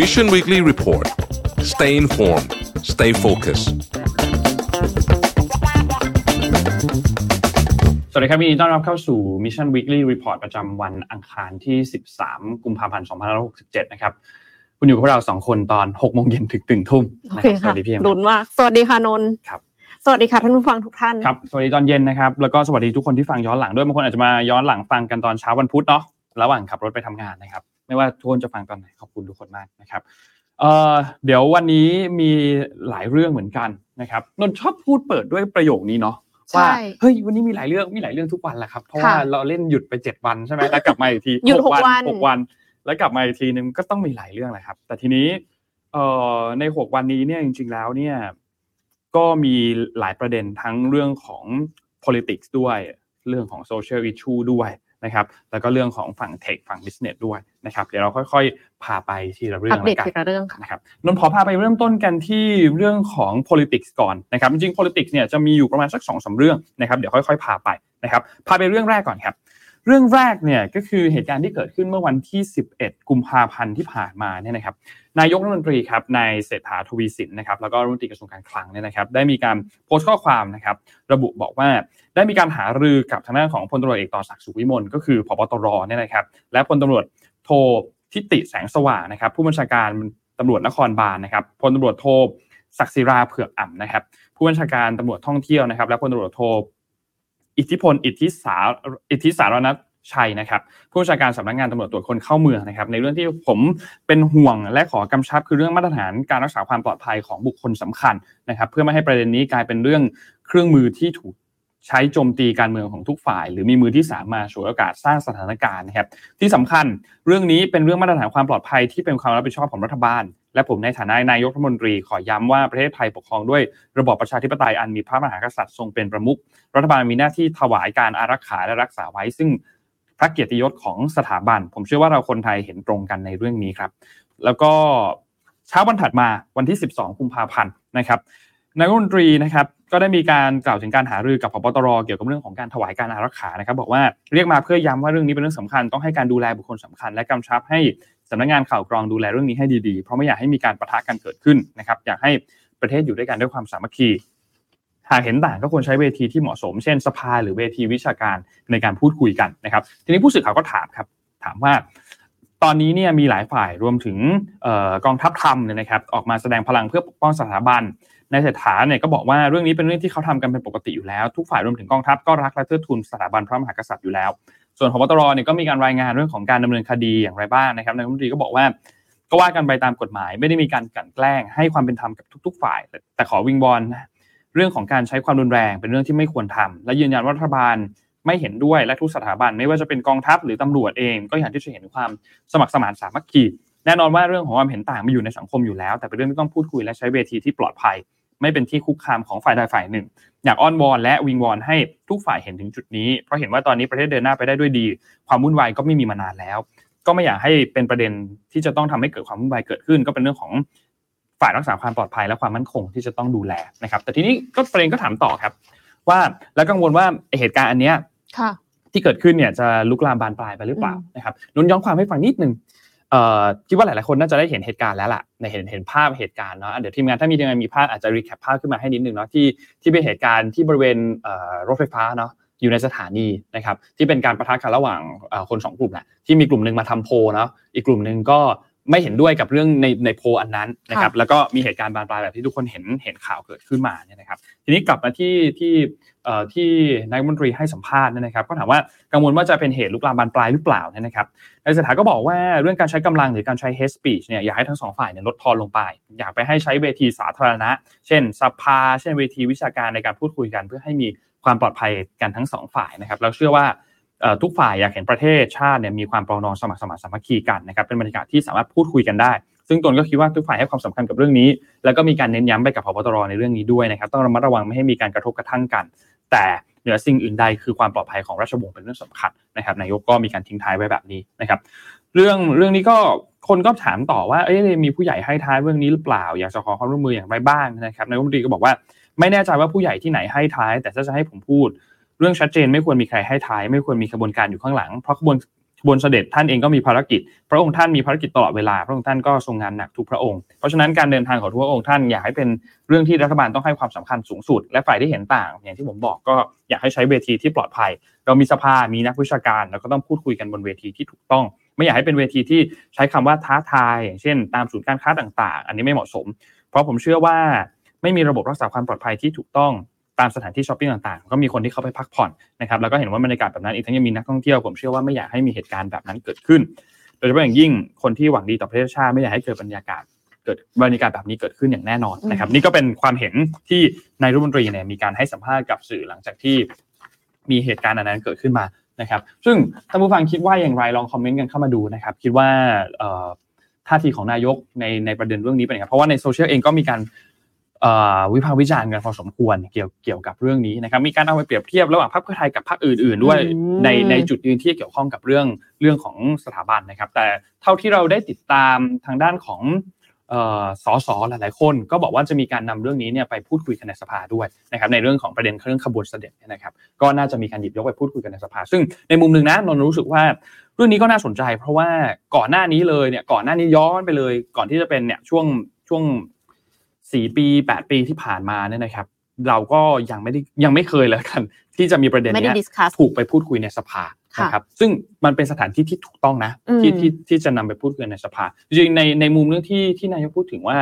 Mission Weekly Report stay informed stay focused สวัสดีครับยินดีต้อนรับเข้าสู่ Mission Weekly Report ประจำวันอังคารที่ 13 กุมภาพันธ์ 2567 นะครับ คุณอยู่กับเราสองคนตอน6โมงเย็นถึงตึงทุ่มโอนะเคครับสค่ะวัสดีพี่เอ็มลุ้นมากสวัสดีค่ะนนท์ครับ สวัสดีค่ะท่านผู้ฟังทุกท่านครับสวัสดีตอนเย็นนะครับแล้วก็สวัสดีทุกคนที่ฟังย้อนหลังด้วยบางคนอาจจะมาย้อนหลังฟังกันตอนเช้าวันพุธเนาะระหว่างขับรถไปทำงานนะครับ ไม่ว่าทุกคนจะฟังตอนไหนขอบคุณทุกคนมากนะครับเอ่อเดี๋ยววันนี้มีหลายเรื่องเหมือนกันนะครับนนท์ชอบพูดเปิดด้วยประโยคนี้เนาะว่าใช่เฮ้ยวันนี้มีหลายเรื่องมีหลายเรื่องทุกวันแหละครับเพราะว่าค่ะเราเล่นหยุดไปเจ็ดวันใช่ไหมแล้วกลับมาอีกทีหยุดหกวันหกวัน แล้วกลับมาอีกทีนึงก็ต้องมีหลายเรื่องแหละครับ แต่ทีนี้เอ่อในหกวันนี้เนี่ยจริง ๆแล้วเนี่ย ก็มีหลายประเด็นทั้งเรื่องของ politics ด้วยเรื่องของ social issue ด้วยนะครับแล้วก็เรื่องของฝั่ง tech ฝั่ง business ด้วยนะครับเดี๋ยวเราค่อยๆ พาไปทีละเรื่ออังปเดแล้ตวกันทีละเรื่องค่ะนะครับนนท์ขอพาไปเริ่มต้นกันที่เรื่องของ politics ก่อนนะครับจริงๆ politics เนี่ยจะมีอยู่ประมาณสักสองสาเรื่องนะครับเดี๋ยวค่อยๆ พาไปนะครับพาไปเรื่องแรกก่อนครับ เรื่องแรกเนี่ยก็คือเหตุการณ์ที่เกิดขึ้นเมื่อวันที่ 11 กุมภาพันธ์ที่ผ่านมาเนี่ยนะครับนายกรัฐมนตรีครับนายเศรษฐาทวีสินนะครับแล้วก็รัฐมนตรีกระทรวงการคลังเนี่ยนะครับได้มีการโพสต์ข้อความนะครับระบุบอกว่าได้มีการหารือกับทางด้านของพลตำรวจเอกต่อศักดิ์สุขวิมลก็คือพบตรเนี่ยนะครับและพลตำรวจโททิติแสงสว่างนะครับผู้บัญชาการตำรวจนครบาลนะครับพลตำรวจโทศักดิ์ศิราเผือกอ่ำนะครับผู้บัญชาการตำรวจท่องเที่ยวนะครับและพลตำรวจโท อิทธิพลอิทธิสาอิทธิสารนัทชัยนะครับผู้ชาการสำนักงานตำรวจตรวจคนเข้าเมืองนะครับในเรื่องที่ผมเป็นห่วงและขอกำชับคือเรื่องมาตรฐานการรักษาความปลอดภัยของบุคคลสำคัญนะครับเพื่อไม่ให้ประเด็นนี้กลายเป็นเรื่องเครื่องมือที่ถูก ใช้โจมตีการเมืองของทุกฝ่าย หรือมีมือที่สามมาฉวยโอกาสสร้างสถานการณ์นะครับที่สำคัญเรื่องนี้เป็นเรื่องมาตรฐานความปลอดภัยที่เป็นความรับผิดชอบของรัฐบาล และผมในฐานะนายกรัฐมนตรีขอย้ำว่าประเทศไทยปกครองด้วยระบอบประชาธิปไตยอันมีพระมหากษัตริย์ทรงเป็นประมุขรัฐบาลมีหน้าที่ถวายการอารักขาและรักษาไว้ซึ่งพระเกียรติยศของสถาบัน ผมเชื่อว่าเราคนไทยเห็นตรงกันในเรื่องนี้ครับ แล้วก็เช้าวันถัดมาวันที่ 12 กุมภาพันธ์นะครับนายกรัฐมนตรีนะครับ ก็ได้มีการกล่าวถึงการหารือกับพบตรเกี่ยวกับเรื่องของการถวายการอารักขานะครับบอกว่าเรียกมาเพื่อย้ำว่าเรื่องนี้เป็นเรื่องสำคัญต้องให้การดูแลบุคคลสำคัญ และกำชับให้สำนักงานข่าวกรองดูแลเรื่องนี้ให้ดีๆ เพราะไม่อยากให้มีการประทะกันเกิดขึ้นนะครับอยากให้ประเทศอยู่ด้วยกันด้วยความสามัคคีหากเห็นต่างก็ควรใช้เวทีที่เหมาะสม เช่นสภาหรือเวทีวิชาการในการพูดคุยกันนะครับ ทีนี้ผู้สื่อข่าวก็ถามครับ ถามว่าตอนนี้เนี่ยมีหลายฝ่ายรวมถึงออกองทัพธรรมเนี่ยนะครับ ออกมาแสดงพลังเพื่อปกป้องสถาบัน นายเศรษฐาเนี่ยก็บอกว่าเรื่องนี้เป็นเรื่องที่เขาทำกันเป็นปกติอยู่แล้ว ทุกฝ่ายรวมถึงกองทัพก็รักและเทิดทูนสถาบันพระมหากษัตริย์อยู่แล้ว ส่วนพบตรเนี่ยก็มีการรายงานเรื่องของการดำเนินคดีอย่างไรบ้างนะครับนายกรัฐมนตรีก็บอกว่าก็ว่ากันไปตามกฎหมาย ไม่ได้มีการกลั่นแกล้ง ให้ความเป็นธรรมกับทุก ๆ ฝ่าย แต่แต่ขอวิงบอลเรื่องของการใช้ความรุนแรงเป็นเรื่องที่ไม่ควรทำและยืนยันว่ารัฐบาลไม่เห็นด้วยและทุกสถาบันไม่ว่าจะเป็นกองทัพหรือตำรวจเอง ก็อย่ากที่จะเห็นความสมัครสมานสามัคคีแน่นอนว่าเรื่องของความเห็นต่างมีอยู่ในสังคมอยู่แล้ว แต่เป็นเรื่องที่ต้องพูดคุยและใช้เวทีที่ปลอดภัย ไม่เป็นที่คุกคามของฝ่ายใดฝ่ายหนึ่ง อยากอ้อนวอนและวิงวอนให้ทุกฝ่ายเห็นถึงจุดนี้ เพราะเห็นว่าตอนนี้ประเทศเดินหน้าไปได้ด้วยดี ความวุ่นวายก็ไม่มีมานานแล้ว ก็ไม่อยากให้เป็นประเด็นที่จะต้องทำให้เกิดความวุ่นวายเกิดขึ้น ก็เป็นเรื่องของฝ่ายรักษาความปลอดภัยและความมั่นคงที่จะต้องดูแลนะครับ แต่ทีนี้ก็ประเด็นก็ถามต่อครับ ว่าแล้วกังวลว่าเหตุการณ์อันเนี้ยค่ะที่เกิดขึ้นเนี่ยจะลุกลามบานปลายไปหรือเปล่าอืมนะครับนุ่นย้อนความให้ฟังนิดนึงเอ่อ คิดว่าหลาย ๆ คนน่าจะได้เห็นเหตุการณ์แล้วล่ะในเห็นเห็นภาพเหตุการณ์เนาะอะเดี๋ยวทีมงานถ้ามีทีมงานมีภาพอาจจะรีแคปภาพขึ้นมาให้นิดนึงเนาะที่ที่เป็นเหตุการณ์ที่บริเวณเอ่อรถไฟฟ้าเนาะอยู่ในสถานีนะครับที่เป็นการประทะกันระหว่างเอ่อคนสองกลุ่มแหละที่มีกลุ่มหนึ่งมาทำโพลเนาะอีกกลุ่มหนึ่งก็ไม่เห็นด้วยกับเรื่องในในโพลอันนั้นนะครับแล้วก็มีเหตุการณ์บานปลายแบบที่ทุกคนเห็นเห็นข่าวเกิดขึ้นมาเนี่ยนะครับทีนี้กลับมาที่ที่เอ่อ ที่นายมนตรีให้สัมภาษณ์นะครับ ก็ถามว่ากังวลว่าจะเป็นเหตุลุกลามบานปลายหรือเปล่านะครับนายเศรษฐาก็บอกว่าเรื่องการใช้กำลังหรือการใช้ hate speech เนี่ยอยากให้ทั้งสองฝ่ายเนี่ยลดทอนลงไป อยากไปให้ใช้เวทีสาธารณะ เช่นสภา เช่นเวทีวิชาการในการพูดคุยกัน เพื่อให้มีความปลอดภัยกันทั้งสองฝ่ายนะครับเราเชื่อว่าทุกฝ่ายอยากเห็นประเทศชาติเนี่ยมีความปรองดองสมัครสมานสามัคคีกันนะครับเป็นบรรยากาศที่สามารถพูดคุยกันได้ ซึ่งตนก็คิดว่าทุกฝ่ายให้ความสำคัญกับเรื่องนี้ แล้วก็มีการเน้นย้ำไปกับพบตรในเรื่องนี้ด้วยนะครับต้องระมัดระวังไม่ให้มีการกระทบกระทั่งกัน แต่เหนือสิ่งอื่นใดคือความปลอดภัยของราชวงศ์เป็นเรื่องสำคัญนะครับนายกก็มีการทิ้งท้ายไว้แบบนี้นะครับ เรื่องเรื่องนี้ก็คนก็ถามต่อว่าเอ๊ะมีผู้ใหญ่ให้ท้ายเรื่องนี้หรือเปล่า อยากจะขอความร่วมมืออย่างไรบ้างนะครับนายกรัฐมนตรีก็บอกว่าไม่แน่ใจว่าผู้ใหญ่ที่ไหนให้ท้าย แต่ถ้าจะให้ผมพูด เรื่องชัดเจนไม่ควรมีใครให้ท้าย ไม่ควรมีกระบวนการอยู่ข้างหลังเพราะกระบวน บนเสด็จท่านเองก็มีภารกิจ พระองค์ท่านมีภารกิจตลอดเวลา พระองค์ท่านก็ทรงงานหนักทุกพระองค์ เพราะฉะนั้นการเดินทางของทุกพระองค์ท่านอยากให้เป็นเรื่องที่รัฐบาลต้องให้ความสำคัญสูงสุด และฝ่ายที่เห็นต่าง อย่างที่ผมบอกก็อยากให้ใช้เวทีที่ปลอดภัย เรามีสภา มีนักวิชาการ แล้วก็ต้องพูดคุยกันบนเวทีที่ถูกต้อง ไม่อยากให้เป็นเวทีที่ใช้คำว่าท้าทาย อย่างเช่น ตามศูนย์การค้าต่าง ๆ อันนี้ไม่เหมาะสม เพราะผมเชื่อว่าไม่มีระบบรักษาความปลอดภัยที่ถูกต้อง ตามสถานที่ช้อปปิ้งต่างๆ ก็มีคนที่เข้าไปพักผ่อนนะครับแล้วก็เห็นว่าบรรยากาศแบบนั้นอีกทั้งยังมีนักท่องเที่ยวผมเชื่อว่าไม่อยากให้มีเหตุการณ์แบบนั้นเกิดขึ้น โดยเฉพาะอย่างยิ่งคนที่หวังดีต่อประเทศชาติไม่อยากให้เกิดบรรยากาศเกิดบรรยากาศแบบนี้เกิดขึ้นอย่างแน่นอนนะครับ นี่ก็เป็นความเห็นที่นายรัฐมนตรีเนี่ยมีการให้สัมภาษณ์กับสื่อหลังจากที่มีเหตุการณ์อันนั้นเกิดขึ้นมานะครับ ซึ่งท่านผู้ฟังคิดว่าอย่างไรลองคอมเมนต์กันเข้ามาดูนะครับ คิดว่าท่าทีของนายกในในประเด็นเรื่องนี้เป็นยังไงเพราะว่าในโซเชียลเองก็มีการ วิพากษ์วิจารณ์กันพอสมควรเกี่ยวเกี่ยวกับเรื่องนี้นะครับมีการเอาไปเปรียบเทียบระหว่างพรรคเพื่อไทยกับพรรคอื่น ๆ ด้วยในในจุดยืนที่เกี่ยวข้องกับเรื่องเรื่องของสถาบันนะครับ แต่เท่าที่เราได้ติดตามทางด้านของสสหลายๆคน ก็บอกว่าจะมีการนำเรื่องนี้เนี่ยไปพูดคุยกันในสภาด้วยนะครับในเรื่องของประเด็นเรื่องขบวนเสด็จนะครับ ก็น่าจะมีการหยิบยกไปพูดคุยกันในสภา ซึ่งในมุมหนึ่งนะนนรู้สึกว่าเรื่องนี้ก็น่าสนใจ เพราะว่าก่อนหน้านี้เลยเนี่ยก่อนหน้านี้ย้อนไปเลย ก่อนที่จะเป็นเนี่ยช่วงช่วง สี่ปีแปดปีที่ผ่านมาเนี่ยนะครับ เราก็ยังไม่ได้ยังไม่เคยเลยกัน ที่จะมีประเด็นนี้ถูกไปพูดคุยในสภานะครับซึ่งมันเป็นสถานที่ที่ถูกต้องนะที่ที่ที่จะนำไปพูดคุยในสภาจริงในในมุมเรื่องที่ที่นายกพูดถึงว่า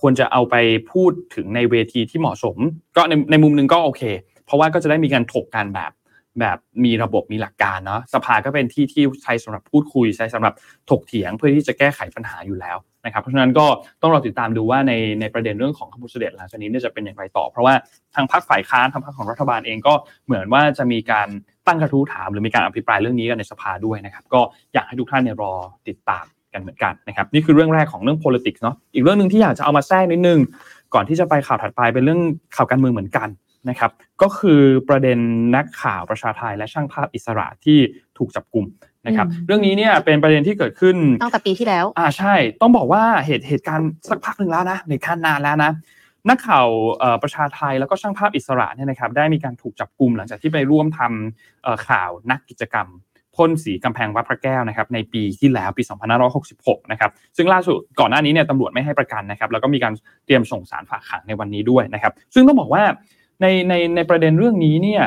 ควรจะเอาไปพูดถึงในเวทีที่เหมาะสม ก็ในในมุมหนึ่งก็โอเค เพราะว่าก็จะได้มีการถกกันแบบ แบบมีระบบมีหลักการเนาะสภาก็เป็นที่ที่ใช้สำหรับพูดคุยใช้สำหรับถกเถียงเพื่อที่จะแก้ไขปัญหาอยู่แล้วนะครับเพราะฉะนั้นก็ต้องรอติดตามดูว่าในในประเด็นเรื่องของขบวนเสด็จหลังจากนี้จะเป็นอย่างไรต่อ เพราะว่าทางพรรคฝ่ายค้านทางพรรคของรัฐบาลเองก็เหมือนว่าจะมีการตั้งกระทู้ถาม หรือมีการอภิปรายเรื่องนี้กันในสภาด้วยนะครับก็อยากให้ทุกท่านเนี่ยรอติดตามกันเหมือนกันนะครับนี่คือเรื่องแรกของเรื่อง politics เนาะอีกเรื่องหนึ่งที่อยากจะเอามาแทรกนิดนึงก่อนที่จะไปข่าวถัดไปเป็นเรื่องข่าวการเมืองเหมือนกัน นะครับก็คือประเด็นนักข่าวประชาไทยและช่างภาพอิสระที่ถูกจับกลุ่มนะครับเรื่องนี้เนี่ยเป็นประเด็นที่เกิดขึ้นตั้งแต่ปีที่แล้วอ่าใช่ ต้องบอกว่าเหตุเหตุการณ์สักพักหนึ่งแล้วนะในขั้นนานแล้วนะนักข่าวประชาไทยแล้วก็ช่างภาพอิสระเนี่ยนะครับได้มีการถูกจับกลุ่มหลังจากที่ไปร่วมทำข่าวนักกิจกรรมพ่นสีกำแพงวัดพระแก้วนะครับในปีที่แล้วปี 2566 นะครับซึ่งล่าสุดก่อนหน้านี้เนี่ยตำรวจไม่ให้ประกันนะครับแล้วก็มีการเตรียมส่งสารฝากขังในวันนี้ด้วยนะครับซึ่งต้องบอกว่า ในในในประเด็นเรื่องนี้เนี่ย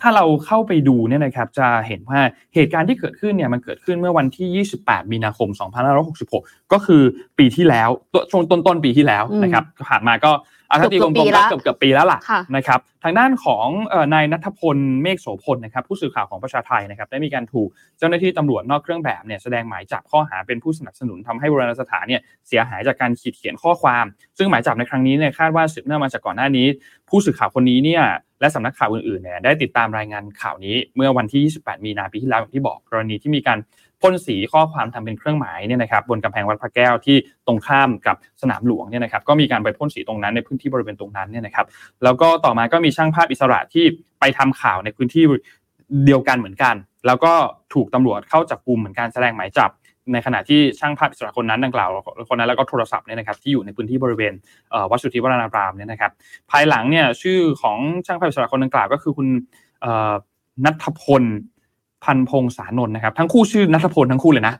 ถ้าเราเข้าไปดูเนี่ยนะครับจะเห็นว่าเหตุการณ์ที่เกิดขึ้นเนี่ยมันเกิดขึ้นเมื่อวันที่ 28 มีนาคม 2566 ก็คือปีที่แล้วช่วงต้นต้นปีที่แล้วนะครับผ่านมาก็ อาถ้าตีกลมๆก็เกือบเกือบปีแล้วล่ะนะครับทางด้านของนายนัทพลเมฆโสพลนะครับผู้สื่อข่าวของประชาไทยนะครับได้มีการถูกเจ้าหน้าที่ตำรวจนอกเครื่องแบบเนี่ยแสดงหมายจับข้อหาเป็นผู้สนับสนุนทำให้โบราณสถานเนี่ยเสียหายจากการขีดเขียนข้อความ ซึ่งหมายจับในครั้งนี้เนี่ยคาดว่าสืบเนื่องมาจากก่อนหน้านี้ ผู้สื่อข่าวคนนี้เนี่ยและสำนักข่าวอื่นๆเนี่ยได้ติดตามรายงานข่าวนี้เมื่อวันที่ 28 มีนาปีที่แล้วที่บอกกรณีที่มีการ พ่นสีข้อความทำเป็นเครื่องหมายเนี่ยนะครับบนกำแพงวัดพระแก้วที่ตรงข้ามกับสนามหลวงเนี่ยนะครับก็มีการไปพ่นสีตรงนั้นในพื้นที่บริเวณตรงนั้นเนี่ยนะครับแล้วก็ต่อมาก็มีช่างภาพอิสระที่ไปทำข่าวในพื้นที่เดียวกันเหมือนกัน แล้วก็ถูกตำรวจเข้าจับกลุ่มเหมือนการแสดงหมายจับ ในขณะที่ช่างภาพอิสระคนนั้นดังกล่าวคนนั้นแล้วก็โทรศัพท์เนี่ยนะครับที่อยู่ในพื้นที่บริเวณวัดสุทธิวรานารามเนี่ยนะครับภายหลังเนี่ยชื่อของช่างภาพอิสระคนดังกล่าวก็คือคุณนัทพล พันพงษานนท์นะครับทั้งคู่ชื่อนัทพลทั้งคู่เลยนะ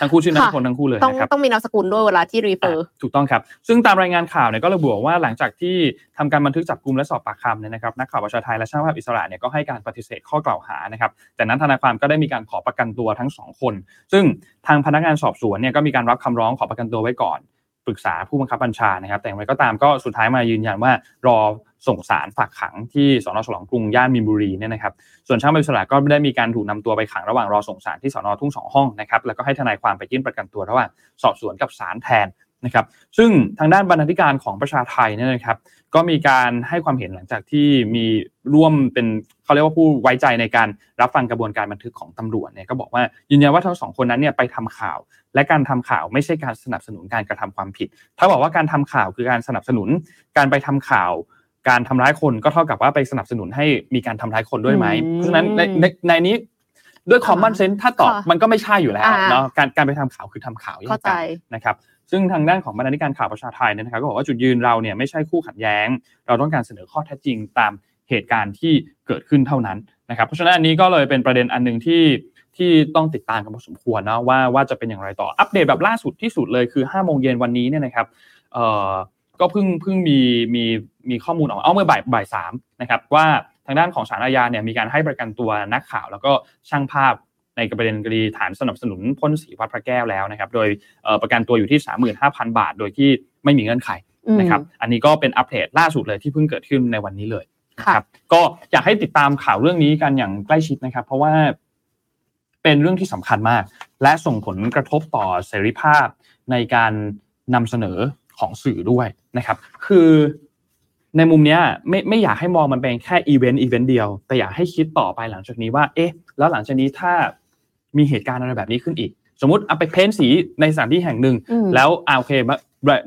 ทั้งคู่ชื่อนัทพลทั้งคู่เลยนะครับต้องมีนามสกุลด้วยเวลาที่รีเฟอร์ถูกต้องครับ ซึ่งตามรายงานข่าวเนี่ยก็ระบุว่าหลังจากที่ทำการบันทึกจับกลุ่มและสอบปากคำเนี่ยนะครับนักข่าวประชาไทยและช่างภาพอิสระเนี่ยก็ให้การปฏิเสธข้อกล่าวหานะครับแต่นั้นทนายความก็ได้มีการขอประกันตัวทั้งสองคน ซึ่งทางพนักงานสอบสวนเนี่ยก็มีการรับคำร้องขอประกันตัวไว้ก่อนปรึกษาผู้บังคับบัญชานะครับ แต่อย่างไรก็ตามก็สุดท้ายมายืนยันว่ารอ ส่งสารฝากขังที่สอนอฉลองกรุงย่านมินบุรีเนี่ยนะครับส่วนช่างอิสระก็ได้มีการถูกนำตัวไปขังระหว่างรอส่งสารที่สอนอทุ่งสองห้องนะครับแล้วก็ให้ทนายความไปยื่นประกันตัวระหว่างสอบสวนกับศาลแทนนะครับซึ่งทางด้านบรรณาธิการของประชาไทยเนี่ยนะครับก็มีการให้ความเห็นหลังจากที่มีร่วมเป็นเขาเรียกว่าผู้ไว้ใจในการรับฟังกระบวนการบันทึกของตำรวจเนี่ยก็บอกว่ายืนยันว่าทั้งสองคนนั้นเนี่ยไปทำข่าว และการทำข่าวไม่ใช่การสนับสนุนการกระทำความผิด ถ้าบอกว่าการทำข่าวคือการสนับสนุนการไปทำข่าว การทำร้ายคนก็เท่ากับว่าไปสนับสนุนให้มีการทำร้ายคนด้วยไหมเพราะฉะนั้นในในในนี้ด้วยคอมมอนเซนส์ถ้าตอบมันก็ไม่ใช่อยู่แล้วเนาะการการไปทำข่าวคือทำข่าวอย่างกันนะครับซึ่งทางด้านของบรรณาธิการข่าวประชาไทยนะครับก็บอกว่าจุดยืนเราเนี่ยไม่ใช่คู่ขัดแย้ง เราต้องการเสนอข้อเท็จจริงตามเหตุการณ์ที่เกิดขึ้นเท่านั้นนะครับ เพราะฉะนั้นอันนี้ก็เลยเป็นประเด็นอันหนึ่งที่ที่ต้องติดตามกันพอสมควรนะว่าว่าจะเป็นอย่างไรต่ออัปเดตแบบล่าสุดที่สุดเลยคือ5โมงเย็นวันนี้เนี่ยนะครับเอ่อ ก็เพิ่งเพิ่งมีมีมีข้อมูลออกมาเอาเมื่อบ่ายบ่ายสามนะครับว่าทางด้านของศาลอาญาเนี่ยมีการให้ประกันตัวนักข่าว แล้วก็ช่างภาพในประเด็นคดีฐานสนับสนุนพ่นสีวัดพระแก้วแล้วนะครับ โดยประกันตัวอยู่ที่ 35,000 บาท โดยที่ไม่มีเงื่อนไขนะครับ อันนี้ก็เป็นอัปเดตล่าสุดเลยที่เพิ่งเกิดขึ้นในวันนี้เลยนะครับก็อยากให้ติดตามข่าวเรื่องนี้กันอย่างใกล้ชิดนะครับ เพราะว่าเป็นเรื่องที่สำคัญมาก และส่งผลกระทบต่อเสรีภาพในการนำเสนอ ของสื่อด้วยนะครับ คือในมุมนี้ไม่ไม่อยากให้มองมันเป็นแค่อีเวนต์อีเวนต์เดียว แต่อยากให้คิดต่อไปหลังจากนี้ว่า เอ๊ะ แล้วหลังจากนี้ถ้ามีเหตุการณ์อะไรแบบนี้ขึ้นอีก สมมติเอาไปเพ้นสีในสถานที่แห่งหนึ่ง แล้วอ่าโอเค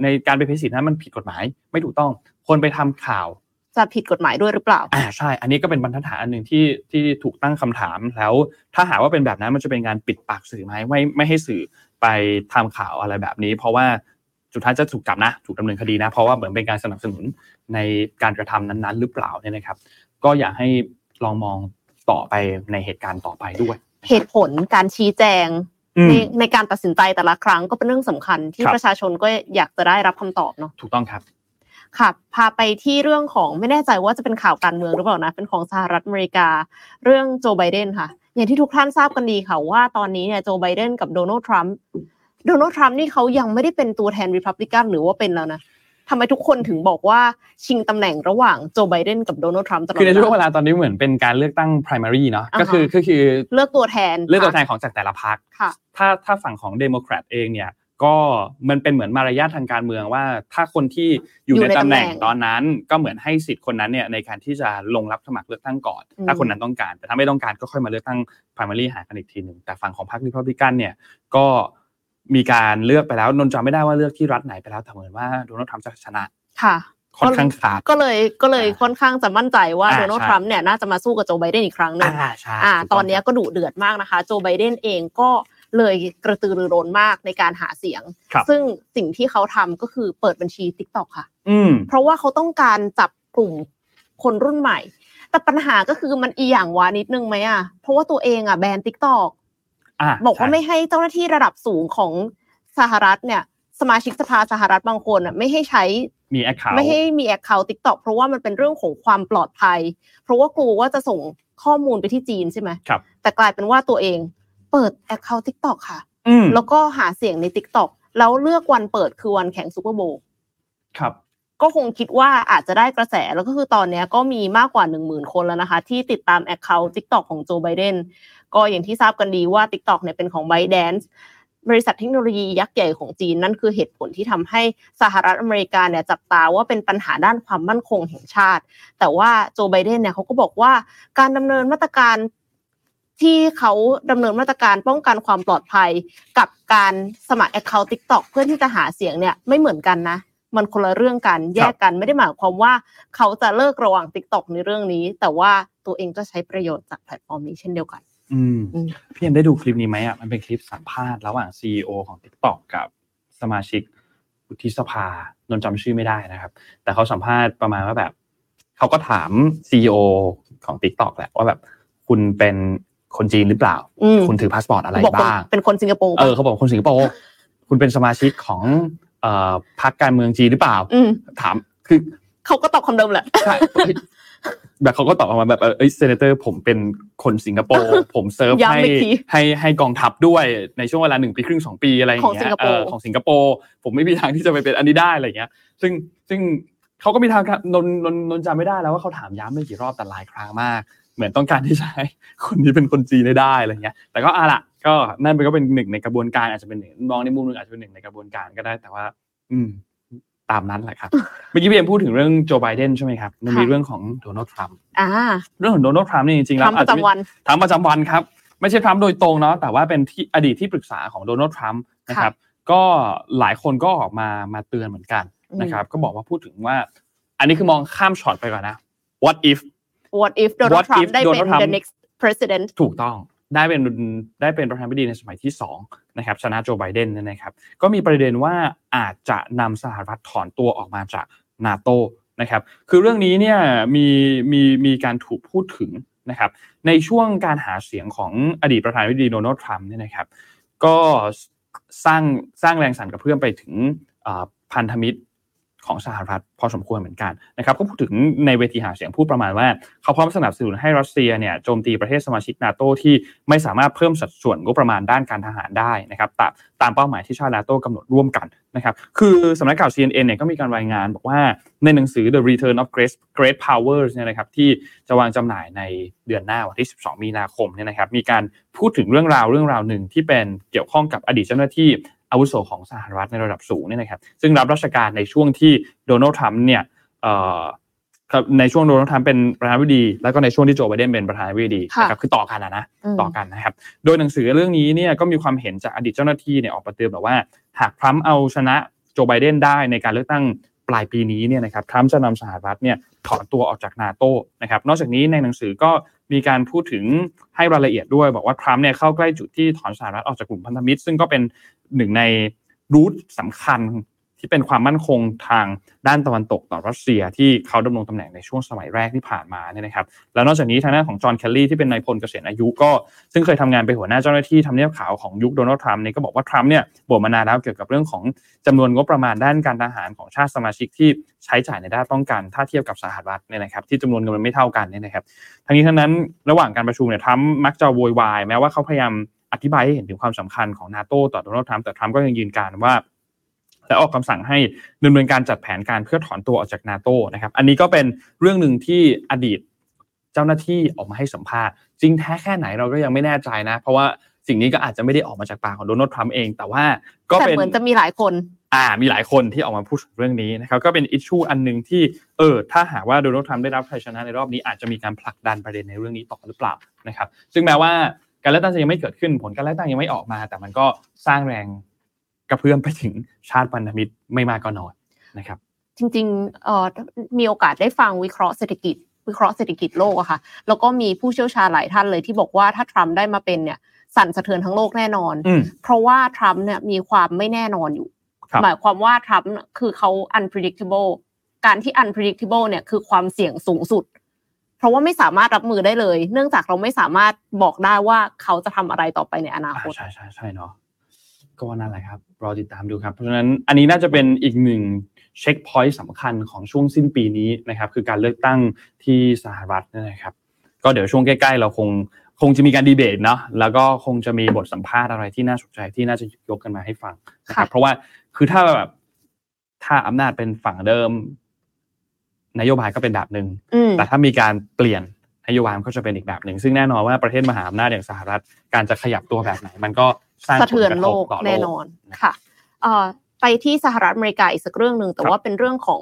ในการไปเพ้นสีนั้นมันผิดกฎหมาย ไม่ถูกต้อง คนไปทำข่าวจะผิดกฎหมายด้วยหรือเปล่า อ่าใช่ อันนี้ก็เป็นบรรทัดฐานอันหนึ่งที่ที่ถูกตั้งคำถาม แล้ว ถ้าหากว่าเป็นแบบนั้นมันจะเป็นการปิดปากสื่อไหมไม่ไม่ให้สื่อไปทำข่าวอะไรแบบนี้ เพราะว่า สุดท้ายจะถูกจับนะ ถูกดำเนินคดีนะ เพราะว่าเหมือนเป็นการสนับสนุนในการกระทำนั้นๆ หรือเปล่าเนี่ยนะครับ ก็อยากให้ลองมองต่อไปในเหตุการณ์ต่อไปด้วย เหตุผลการชี้แจงในในการตัดสินใจแต่ละครั้งก็เป็นเรื่องสำคัญที่ประชาชนก็อยากจะได้รับคำตอบเนาะถูกต้องครับค่ะพาไปที่เรื่องของไม่แน่ใจว่าจะเป็นข่าวการเมืองหรือเปล่านะเป็นของสหรัฐอเมริกา เรื่องโจไบเดนค่ะ อย่างที่ทุกท่านทราบกันดีค่ะว่าตอนนี้เนี่ยโจไบเดนกับโดนัลด์ทรัมป์ โดนัลด์ทรัมป์นี่เขายังไม่ได้เป็นตัวแทนริพับลิกันหรือว่าเป็นแล้วนะทำไมทุกคนถึงบอกว่าชิงตำแหน่งระหว่างโจไบเดนกับโดนัลด์ทรัมป์ตลอดคือในช่วงเวลาตอนนี้เหมือนเป็นการเลือกตั้ง primary เนาะก็คือก็คือเลือกตัวแทนเลือกตัวแทนของจากแต่ละพรรคถ้าถ้าฝั่งของเดโมแครตเองเนี่ยก็มันเป็นเหมือนมารยาททางการเมืองว่า ถ้าคนที่อยู่ในตำแหน่งตอนนั้น ก็เหมือนให้สิทธิ์คนนั้นเนี่ยในการที่จะลงรับสมัครเลือกตั้งก่อน ถ้าคนนั้นต้องการ แต่ถ้าไม่ต้องการก็ค่อยมาเลือกตั้ง primary หากันอีกทีหนึ่งแต่ฝั่งของพรรครีพับลิกันเนี่ยก็ มีการเลือกไปแล้วนนจำไม่ได้ว่าเลือกที่รัฐไหนไปแล้วแต่เหมือนว่าโดนัลด์ทรัมป์จะชนะค่ะค่อนข้างขาดก็เลยก็เลยค่อนข้างจะมั่นใจว่าโดนัลด์ทรัมป์เนี่ยน่าจะมาสู้กับโจไบเดนอีกครั้งหนึ่งอ่าตอนนี้ก็ดุเดือดมากนะคะ โจไบเดนเองก็เลยกระตือรือร้นมากในการหาเสียง ซึ่งสิ่งที่เขาทำก็คือเปิดบัญชี TikTok ค่ะเพราะว่าเขาต้องการจับกลุ่มคนรุ่นใหม่ แต่ปัญหาก็คือมันอิหยังวะนิดนึงไหมอะเพราะว่าตัวเองอะแบน TikTok บอกว่าไม่ให้เจ้าหน้าที่ระดับสูงของสหรัฐเนี่ย สมาชิกสภาสหรัฐบางคนอะไม่ให้ใช้มี account ไม่ให้มี account TikTok เพราะว่ามันเป็นเรื่องของความปลอดภัย เพราะว่ากลัวว่าจะส่งข้อมูลไปที่จีนใช่ไหมครับ แต่กลายเป็นว่าตัวเองเปิด account TikTok ค่ะแล้วก็หาเสียงใน TikTok แล้วเลือกวันเปิดคือวันแข่งซูเปอร์โบว์ครับ ก็คงคิดว่าอาจจะได้กระแสแล้วก็คือตอนนี้ก็มีมากกว่าหนึ่งหมื่นคนแล้วนะคะ ที่ติดตาม account TikTok ของโจไบเดนก็อย่างที่ทราบกันดีว่า TikTok เนี่ยเป็นของ ByteDance บริษัทเทคโนโลยียักษ์ใหญ่ของจีนนั่นคือเหตุผลที่ทำให้สหรัฐอเมริกาเนี่ยจับตาว่าเป็นปัญหาด้านความมั่นคงแห่งชาติ แต่ว่าโจไบเดนเนี่ยเขาก็บอกว่าการดำเนินมาตรการที่เขาดำเนินมาตรการป้องกันความปลอดภัย กับการสมัคร Account TikTok เพื่อที่จะหาเสียงเนี่ยไม่เหมือนกันนะ มันคนละเรื่องกันแยกกันไม่ได้หมายความว่าเขาจะเลิกระหว่าง TikTok ในเรื่องนี้ แต่ว่าตัวเองก็ใช้ประโยชน์จากแพลตฟอร์มนี้เช่นเดียวกัน อืมพี่เอ็มได้ดูคลิปนี้ไหมอะมันเป็นคลิปสัมภาษณ์ระหว่างซีอของ TikTok กับสมาชิกวุฒิสภานนจำชื่อไม่ได้นะครับ แต่เขาสัมภาษณ์ประมาณว่าแบบเขาก็ถาม CEO ของ TikTok แหละว่าแบบคุณเป็นคนจีนหรือเปล่า คุณถือพาสปอร์ตอะไรบ้าง เป็นคนสิงคโปร์ เออเขาบอกคนสิงคโปร์ คุณเป็นสมาชิกของ พรรคการเมืองจีนหรือเปล่าถามคือเขาก็ตอบคำเดิมแหละแบบเขาก็ตอบออกมาแบบเอ้ย senator ผมเป็นคนสิงคโปร์ผมเซิร์ฟให้ให้ให้กองทัพด้วยในช่วงเวลาหนึ่งปีครึ่งสองปีอะไรอย่างเงี้ยของสิงคโปร์ผมไม่มีทางที่จะไปเป็นอันนี้ได้อะไรเงี้ย ซึ่งซึ่งเขาก็มีทางนนนนนจำไม่ได้แล้วว่าเขาถามย้ำไม่กี่รอบแต่หลายครั้งมาก เหมือนต้องการที่จะให้คนนี้เป็นคนจีนได้อะไรเงี้ย แต่ก็อะละ ก็นั่นเป็นก็เป็นหนึ่งในกระบวนการอาจจะเป็นหนึ่งมองในมุมนึงอาจจะเป็นหนึ่งในกระบวนการก็ได้ แต่ว่า อืม ตามนั้นแหละครับเมื่อกี้พี่เอ็มพูดถึงเรื่องโจไบเดนใช่ไหมครับมันมีเรื่องของโดนัลด์ทรัมป์เรื่องของโดนัลด์ทรัมป์นี่จริงๆแล้วอาจจะทำประจำวันครับ ไม่ใช่ทรัมป์โดยตรงเนาะแต่ว่าเป็นที่อดีตที่ปรึกษาของโดนัลด์ทรัมป์นะครับ ก็หลายคนก็ออกมามาเตือนเหมือนกันนะครับ ก็บอกว่าพูดถึงว่า อันนี้คือมองข้ามช็อตไปก่อนนะ what if what if โดนัลด์ทรัมป์ได้เป็น the next president ถูกต้อง ได้เป็นได้เป็นประธานาธิบดีในสมัยที่2นะครับชนะโจไบเดนนะครับ ก็มีประเด็นว่าอาจจะนำสหรัฐถอนตัวออกมาจากนาโตนะครับ คือเรื่องนี้เนี่ยมีมีมีการถูกพูดถึงนะครับ ในช่วงการหาเสียงของอดีตประธานาธิบดีโดนัลด์ทรัมป์เนี่ยนะครับ ก็สร้างสร้างแรงสั่นกระเพื่อมไปถึงพันธมิตร ของสหรัฐพอสมควรเหมือนกันนะครับก็พูดถึงในเวทีหาเสียงพูดประมาณว่า เขาพร้อมสนับสนุนให้รัสเซียเนี่ยโจมตีประเทศสมาชิกนาโตที่ไม่สามารถเพิ่มสัดส่วนงบประมาณด้านการทหารได้นะครับตามตามเป้าหมายที่ชาตินาโตกำหนดร่วมกันนะครับคือสำนักข่าว CNN เนี่ยก็มีการรายงานบอกว่าในหนังสือ The Return of Great Great Powers เนี่ยนะครับที่จะวางจำหน่ายในเดือนหน้าวันที่ 12 มีนาคมเนี่ยนะครับมีการพูดถึงเรื่องราวเรื่องราวหนึ่งที่เป็นเกี่ยวข้องกับอดีตเจ้าหน้าที่ อาวุโสของสหรัฐในระดับสูงเนี่ยนะครับ ซึ่งรับราชการในช่วงที่โดนัลด์ทรัมป์เนี่ยในช่วงโดนัลด์ทรัมป์เป็นประธานาธิบดี แล้วก็ในช่วงที่โจไบเดนเป็นประธานาธิบดีนะครับคือต่อกันนะนะต่อกันนะครับ โดยหนังสือเรื่องนี้เนี่ยก็มีความเห็นจากอดีตเจ้าหน้าที่เนี่ยออกมาเตือนแบบว่า หากทรัมป์เอาชนะโจไบเดนได้ในการเลือกตั้งปลายปีนี้เนี่ยนะครับทรัมป์จะนำสหรัฐเนี่ยถอนตัวออกจากนาโตนะครับ นอกจากนี้ในหนังสือก็ มีการพูดถึงให้รายละเอียดด้วย บอกว่าทรัมป์เนี่ยเข้าใกล้จุดที่ถอนสหรัฐออกจากกลุ่มพันธมิตร ซึ่งก็เป็นหนึ่งในรูทสำคัญ ที่เป็นความมั่นคงทางด้านตะวันตกต่อรัสเซียที่เขาดำรงตำแหน่งในช่วงสมัยแรกที่ผ่านมาเนี่ยนะครับแล้วนอกจากนี้ทางด้านของจอห์นแคลลี่ที่เป็นนายพลเกษียณอายุก็ ซึ่งเคยทำงานเป็นหัวหน้าเจ้าหน้าที่ทำเนียบขาวของยุคโดนัลด์ทรัมป์เนี่ยก็บอกว่าทรัมป์เนี่ยบ่นมานานแล้วเกี่ยวกับเรื่องของจำนวนงบประมาณด้านการทหารของชาติสมาชิกที่ใช้จ่ายในด้านป้องกัน ถ้าเทียบกับสหรัฐเนี่ยนะครับที่จำนวนเงินมันไม่เท่ากันเนี่ยนะครับทั้งนี้ทั้งนั้นระหว่างการประชุมเนี่ยทรัมป์มักจะโวยวายแม้ว่าเขาพยายามอธิบายให้เห็นถึงความสำคัญของนาโตต่อโดนัลด์ทรัมป์แต่ทรัมป์ก็ยังยืนการว่า และออกคำสั่งให้ดำเนินการจัดแผนการเพื่อถอนตัวออกจากนาโตนะครับ อันนี้ก็เป็นเรื่องหนึ่งที่อดีตเจ้าหน้าที่ออกมาให้สัมภาษณ์ จริงแท้แค่ไหนเราก็ยังไม่แน่ใจนะ เพราะว่าสิ่งนี้ก็อาจจะไม่ได้ออกมาจากปากของโดนัลด์ทรัมป์เอง แต่ว่าก็เป็นเหมือนจะมีหลายคน อ่า มีหลายคนที่ออกมาพูดเรื่องนี้นะครับ ก็เป็นอิชชูอันหนึ่งที่ เออ ถ้าหากว่าโดนัลด์ทรัมป์ได้รับชัยชนะในรอบนี้อาจจะมีการผลักดันประเด็นในเรื่องนี้ต่อหรือเปล่านะครับ ซึ่งแม้ว่าการเลือกตั้งจะยังไม่เกิดขึ้น ผลการเลือกตั้งยังไม่ออกมา แต่มันก็สร้างแรง กระเพื่อมไปถึงชาติพันธมิตรไม่มากก็น้อยนะครับ จริงๆเอ่อมีโอกาสได้ฟังวิเคราะห์เศรษฐกิจ วิเคราะห์เศรษฐกิจโลกอะค่ะ แล้วก็มีผู้เชี่ยวชาญหลายท่านเลยที่บอกว่าถ้าทรัมป์ได้มาเป็นเนี่ยสั่นสะเทือนทั้งโลกแน่นอน เพราะว่าทรัมป์เนี่ยมีความไม่แน่นอนอยู่ หมายความว่าทรัมป์คือเขา unpredictable การที่ unpredictable เนี่ยคือความเสี่ยงสูงสุด เพราะว่าไม่สามารถรับมือได้เลย เนื่องจากเราไม่สามารถบอกได้ว่าเขาจะทำอะไรต่อไปในอนาคต ใช่ใช่ใช่เนาะ ก็นั่นแหละครับรอติดตามดูครับ เพราะฉะนั้นอันนี้น่าจะเป็นอีกหนึ่งเช็คพอยต์สำคัญของช่วงสิ้นปีนี้นะครับ คือการเลือกตั้งที่สหรัฐนะครับ ก็เดี๋ยวช่วงใกล้ ๆ เราคงคงจะมีการดีเบตเนาะแล้วก็คงจะมีบทสัมภาษณ์อะไรที่น่าสนใจที่น่าจะยกกันมาให้ฟังนะครับ เพราะว่าคือถ้าแบบถ้าอำนาจเป็นฝั่งเดิม นโยบายก็เป็นแบบหนึ่งแต่ถ้ามีการเปลี่ยนนโยบายก็จะเป็นอีกแบบหนึ่งซึ่งแน่นอนว่าประเทศมหาอำนาจอย่างสหรัฐการจะขยับตัวแบบไหน มันก็ สะเทือนโลกแน่นอนค่ะไปที่สหรัฐอเมริกาอีกสักเรื่องหนึ่งแต่ว่าเป็นเรื่องของ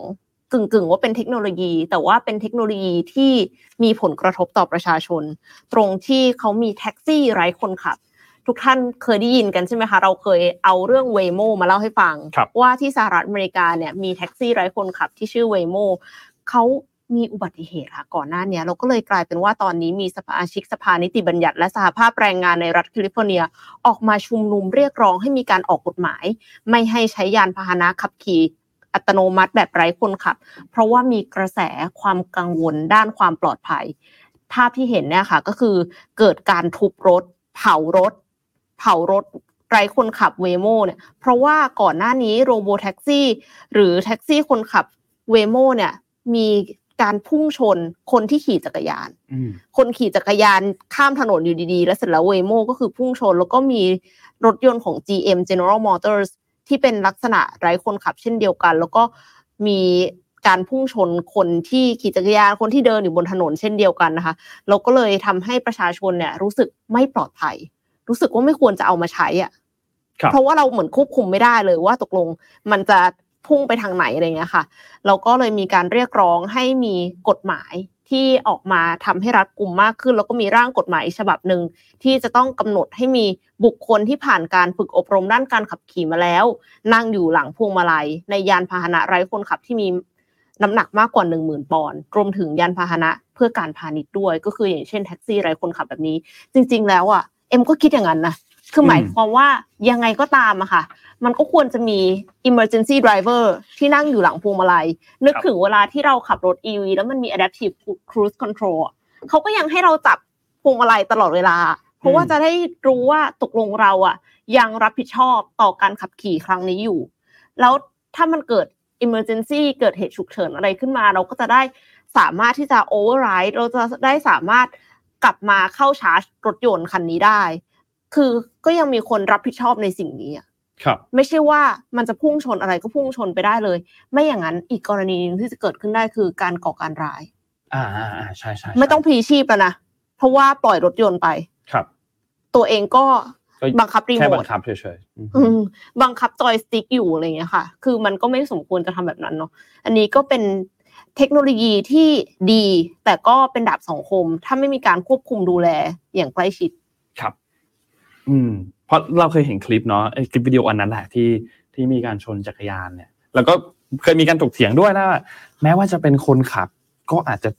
กึ่งกึ่งว่าเป็นเทคโนโลยี แต่ว่าเป็นเทคโนโลยีที่มีผลกระทบต่อประชาชน ตรงที่เขามีแท็กซี่ไร้คนขับ ทุกท่านเคยได้ยินกันใช่ไหมคะ เราเคยเอาเรื่องเวโมมาเล่าให้ฟัง ว่าที่สหรัฐอเมริกาเนี่ยมีแท็กซี่ไร้คนขับที่ชื่อเวโมเขา มีอุบัติเหตุค่ะก่อนหน้านี้เราก็เลยกลายเป็นว่าตอนนี้มีสภาชิกสภานิติบัญญัติ และสหภาพแรงงานในรัฐแคลิฟอร์เนีย ออกมาชุมนุมเรียกร้องให้มีการออกกฎหมาย ไม่ให้ใช้ยานพาหนะขับขี่อัตโนมัติแบบไร้คนขับ เพราะว่ามีกระแสความกังวลด้านความปลอดภัย ภาพที่เห็นเนี่ยค่ะก็คือเกิดการทุบรถ เผารถ เผารถไร้คนขับ Waymo เนี่ย เพราะว่าก่อนหน้านี้ robotaxi หรือแท็กซี่คนขับเวโมเนี่ยมี การพุ่งชนคนที่ขี่จักรยาน คนขี่จักรยานข้ามถนนอยู่ดีๆ แล้วเสร็จแล้วเวโมก็คือพุ่งชน แล้วก็มีรถยนต์ของ GM General Motors ที่เป็นลักษณะไร้คนขับเช่นเดียวกัน แล้วก็มีการพุ่งชนคนที่ขี่จักรยานคนที่เดินอยู่บนถนนเช่นเดียวกันนะคะเราก็เลยทำให้ประชาชนเนี่ย รู้สึกไม่ปลอดภัย รู้สึกว่าไม่ควรจะเอามาใช้อะเพราะว่าเราเหมือนควบคุมไม่ได้เลยว่าตกลงมันจะ พุ่งไปทางไหนอะไรเงี้ยค่ะเราก็เลยมีการเรียกร้องให้มีกฎหมายที่ออกมาทำให้รัดกลุ่มมากขึ้น แล้วก็มีร่างกฎหมายฉบับหนึ่งที่จะต้องกำหนดให้มีบุคคลที่ผ่านการฝึกอบรมด้านการขับขี่มาแล้ว นั่งอยู่หลังพวงมาลัย ในยานพาหนะไร้คนขับที่มีน้ำหนักมากกว่า 1 0,000ปอนด์รวมถึงยานพาหนะเพื่อการพาณิชย์ด้วย ก็คืออย่างเช่นแท็กซี่ไร้คนขับแบบนี้ จริง ๆ แล้วอะเอ็มก็คิดอย่างนั้นนะ คือหมายความว่ายังไงก็ตามอะค่ะ มันก็ควรจะมี emergency driver ที่นั่งอยู่หลังพวงมาลัย นึกครับถึงเวลาที่เราขับรถ EV แล้วมันมี adaptive cruise control อะเขาก็ยังให้เราจับพวงมาลัยตลอดเวลา เพราะว่าจะได้รู้ว่าตกลงเราอะยังรับผิดชอบต่อการขับขี่ครั้งนี้อยู่ แล้วถ้ามันเกิด emergency เกิดเหตุฉุกเฉินอะไรขึ้นมา เราก็จะได้สามารถที่จะ override เราจะได้สามารถกลับมาเข้าชาร์จรถยนต์คันนี้ได้ คือก็ยังมีคนรับผิดชอบในสิ่งนี้อะครับ ไม่ใช่ว่ามันจะพุ่งชนอะไรก็พุ่งชนไปได้เลย ไม่อย่างนั้นอีกกรณีหนึงที่จะเกิดขึ้นได้คือการก่อการร้าย อ่าอ่าอ่าใช่ใช่ใช่ไม่ต้องพลีชีพแล้วนะเพราะว่าปล่อยรถยนต์ไปครับ ตัวเองก็ก็บังคับรีแค่โมบัทงคับเฉยๆอืมอืมบังคับจอยสติ๊กอยู่อะไรอย่างเงี้ยค่ะ คือมันก็ไม่สมควรจะทำแบบนั้นเนาะอันนี้ก็เป็นเทคโนโลยีที่ดี แต่ก็เป็นดาบสองคม ถ้าไม่มีการควบคุมดูแลอย่างใกล้ชิดครับ อืม เพราะเราเคยเห็นคลิปเนาะไอ้คลิปวิดีโออันนั้นแหละที่ที่มีการชนจักรยานเนี่ย แล้วก็เคยมีการถกเถียงด้วยนะว่าแม้ว่าจะเป็นคนขับ ก็อาจจะ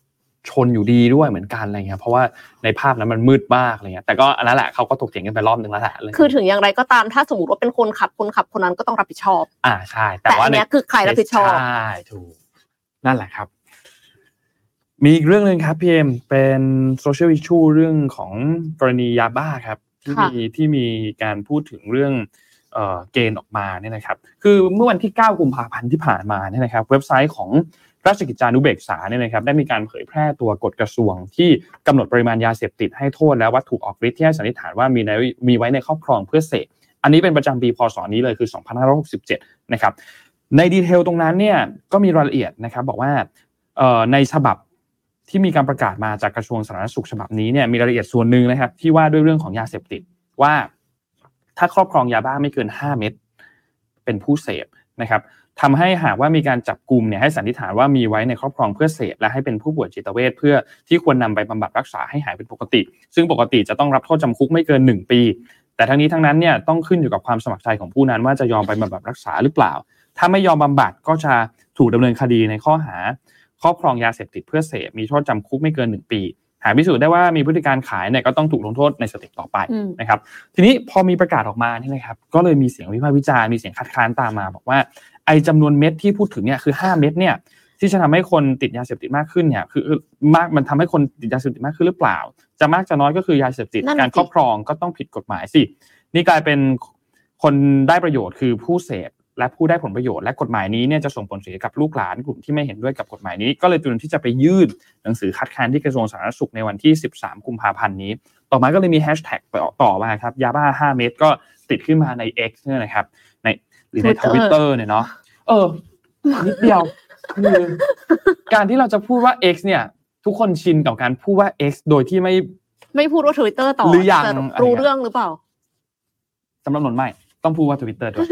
ชนอยู่ดีด้วยเหมือนกันอะไรเงี้ยเพราะว่าในภาพนั้นมันมืดมากอะไรเงี้ยแต่ก็อันนั้นแหละเขาก็ถกเถียงกันไปรอบหนึ่งแล้วแหละะไรเงี้ยคือถึงอย่างไรก็ตามถ้าสมมติว่าเป็นคนขับคนขับคนนั้นก็ต้องรับผิดชอบ อ่าใช่ แต่แต่ว่าอันในเนี้ยคือใครรับผิดชอบใช่ถูกนั่นแหละครับ มีอีกเรื่องหนึ่งครับพีเอ็มเป็น social issue เรื่องของกรณียาบ้าครับ ที่ค่ะมีที่มีการพูดถึงเรื่องเอ่อเกณฑ์ออกมาเนี่ยนะครับ คือเมื่อวันที่ 9 กุมภาพันธ์ที่ผ่านมาเนี่ยนะครับ เว็บไซต์ของราชกิจจานุเบกษาเนี่ยนะครับได้มีการเผยแพร่ตัวกฎกระทรวง ที่กำหนดปริมาณยาเสพติดให้โทษและวัตถุออกฤทธิ์ที่ให้สันนิษฐานว่ามีในมีไว้ในครอบครองเพื่อเสพอันนี้เป็นประจำปีพศนี้เลยคือ 2567 นะครับ ในดีเทลตรงนั้นเนี่ยก็มีรายละเอียดนะครับบอกว่าเอ่อในฉบับ ที่มีการประกาศมาจากกระทรวงสาธารณสุขฉบับนี้เนี่ยมีรายละเอียดส่วนหนึ่งนะครับ ที่ว่าด้วยเรื่องของยาเสพติดว่าถ้าครอบครองยาบ้าไม่เกิน 5 เม็ดเป็นผู้เสพนะครับทำให้หากว่ามีการจับกลุ่มเนี่ยให้สันนิษฐานว่ามีไว้ในครอบครองเพื่อเสพและให้เป็นผู้ป่วยจิตเวชเพื่อที่ควรนำไปบำบัดรักษาให้หายเป็นปกติ ซึ่งปกติจะต้องรับโทษจำคุกไม่เกิน 1 ปี แต่ทั้งนี้ทั้งนั้นเนี่ยต้องขึ้นอยู่กับความสมัครใจของผู้นั้นว่าจะยอมไปบำบัดรักษาหรือเปล่า ถ้าไม่ยอมบำบัดก็จะถูกดำเนินคดีในข้อหา ครอบครองยาเสพติดเพื่อเสพมีโทษจำคุกไม่เกิน 1 ปี หากพิสูจน์ได้ว่ามีพฤติการขายเนี่ยก็ต้องถูกลงโทษในสเต็ปต่อไปอืมนะครับทีนี้พอมีประกาศออกมานี่นะครับก็เลยมีเสียงวิพากษ์วิจารณ์มีเสียงคัดค้านตามมาบอกว่าไอ้จำนวนเม็ดที่พูดถึงเนี่ยคือ 5 เม็ดเนี่ยที่จะทำให้คนติดยาเสพติดมากขึ้นเนี่ยคือมากมันทำให้คนติดยาเสพติดมากขึ้นหรือเปล่า จะมากจะน้อยก็คือยาเสพติดนั่นน่ะการครอบครองก็ต้องผิดกฎหมายสินี่กลายเป็นคนได้ประโยชน์คือผู้เสพ และผู้ได้ผลประโยชน์และกฎหมายนี้เนี่ยจะส่งผลเสียกับลูกหลานกลุ่มที่ไม่เห็นด้วยกับกฎหมายนี้ ก็เลยเตรียมที่จะไปยื่นหนังสือคัดค้านที่กระทรวงสาธารณสุขในวันที่ 13 กุมภาพันธ์นี้ ต่อมาก็เลยมีแฮชแท็กต่อมาครับยาบ้า 5 เม็ดก็ติดขึ้นมาใน X เนี่ยนะครับในหรือในท Twitter วิตเตอร์เนี่ยเนาะเออนิดเดียวคือการที่เราจะพูดว่า X เนี่ย ทุกคนชินกับการพูดว่า X โดยที่ไม่ไม่พูดว่าทวิตเตอร์ต่อหรือยังจะอะไรรู้เงี้ยเรื่องหรือเปล่าสำหรับนนท์ไม่ต้องพูดว่าทวิตเตอร์ด้วย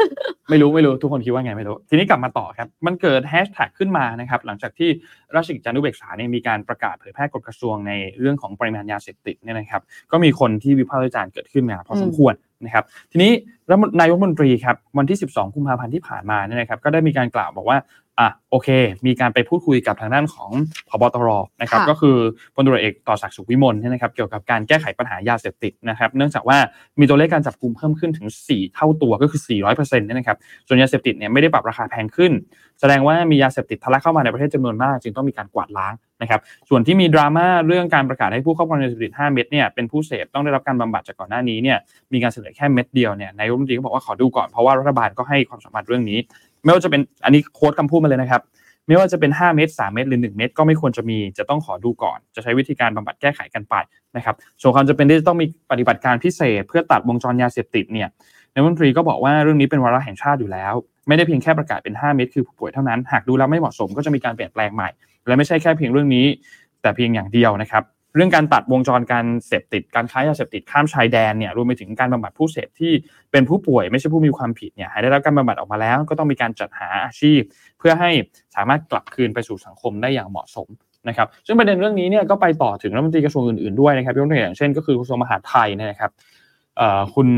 ไม่รู้ไม่รู้ทุกคนคิดว่าไงไม่รู้ ทีนี้กลับมาต่อครับ มันเกิดแฮชแท็กขึ้นมานะครับ หลังจากที่ราชกิจจานุเบกษาเนี่ยมีการประกาศเผยแพร่กฎกระทรวงในเรื่องของปริมาณยาเสพติดเนี่ยนะครับ ก็มีคนที่วิพากษ์วิจารณ์เกิดขึ้นมาพอสมควรนะครับทีนี้รัฐมนายกมนตรีครับวันที่ 12 กุมภาพันธ์ที่ผ่านมาเนี่ยนะครับก็ได้มีการกล่าวบอกว่า อะโอเค มีการไปพูดคุยกับทางด้านของพบตรนะครับค่ะก็คือพลตำรวจเอกต่อศักดิ์สุขวิมลเนี่ยนะครับ เกี่ยวกับการแก้ไขปัญหายาเสพติดนะครับ เนื่องจากว่ามีตัวเลขการจับกลุ่มเพิ่มขึ้นถึง 4 เท่าตัวก็คือ 400%เนี่ยนะครับ ส่วนยาเสพติดเนี่ยไม่ได้ปรับราคาแพงขึ้น แสดงว่ามียาเสพติดทะลักเข้ามาในประเทศจำนวนมาก จึงต้องมีการกวาดล้างนะครับ ส่วนที่มีดราม่าเรื่องการประกาศให้ผู้ครอบครองยาเสพติด 5 เม็ดเนี่ยเป็นผู้เสพต้องได้รับการบำบัดจากก่อนหน้านี้เนี่ยมีการเสนอแค่เม็ดเดียวเนี่ยนายกรัฐมนตรีก็บอกว่าขอดูก่อนเพราะว่ารัฐบาลก็ให้ความสำคัญเรื่องนี้ ไม่ว่าจะเป็นอันนี้โค้ดคำพูดมาเลยนะครับ ไม่ว่าจะเป็น 5 เม็ด3เม็ดหรือ 1 เม็ดก็ไม่ควรจะมีจะต้องขอดูก่อน จะใช้วิธีการบำบัดแก้ไขกันไปนะครับส่วนความจะเป็นที่จะต้องมีปฏิบัติการพิเศษ เพื่อตัดวงจรยาเสพติดเนี่ยนายมนตรีก็บอกว่าเรื่องนี้เป็นวาระแห่งชาติอยู่แล้ว ไม่ได้เพียงแค่ประกาศเป็น 5 เม็ดคือผู้ป่วยเท่านั้น หากดูแล้วไม่เหมาะสมก็จะมีการเปลี่ยนแปลงใหม่ และไม่ใช่แค่เพียงเรื่องนี้ แต่เพียงอย่างเดียวนะครับ เรื่องการตัดวงจรการเสพติดการค้ายาเสพติดข้ามชายแดนเนี่ยรวมไปถึงการบำบัดผู้เสพที่เป็นผู้ป่วยไม่ใช่ผู้มีความผิดเนี่ยหายได้รับการบำบัดออกมาแล้ว ก็ต้องมีการจัดหาอาชีพ เพื่อให้สามารถกลับคืนไปสู่สังคมได้อย่างเหมาะสมนะครับซึ่งประเด็นเรื่องนี้เนี่ยก็ไปต่อถึงรัฐมนตรีกระทรวงอื่นๆด้วยนะครับยกตัวอย่างเช่น ก็คือกระทรวงมหาดไทยนะครับคุณ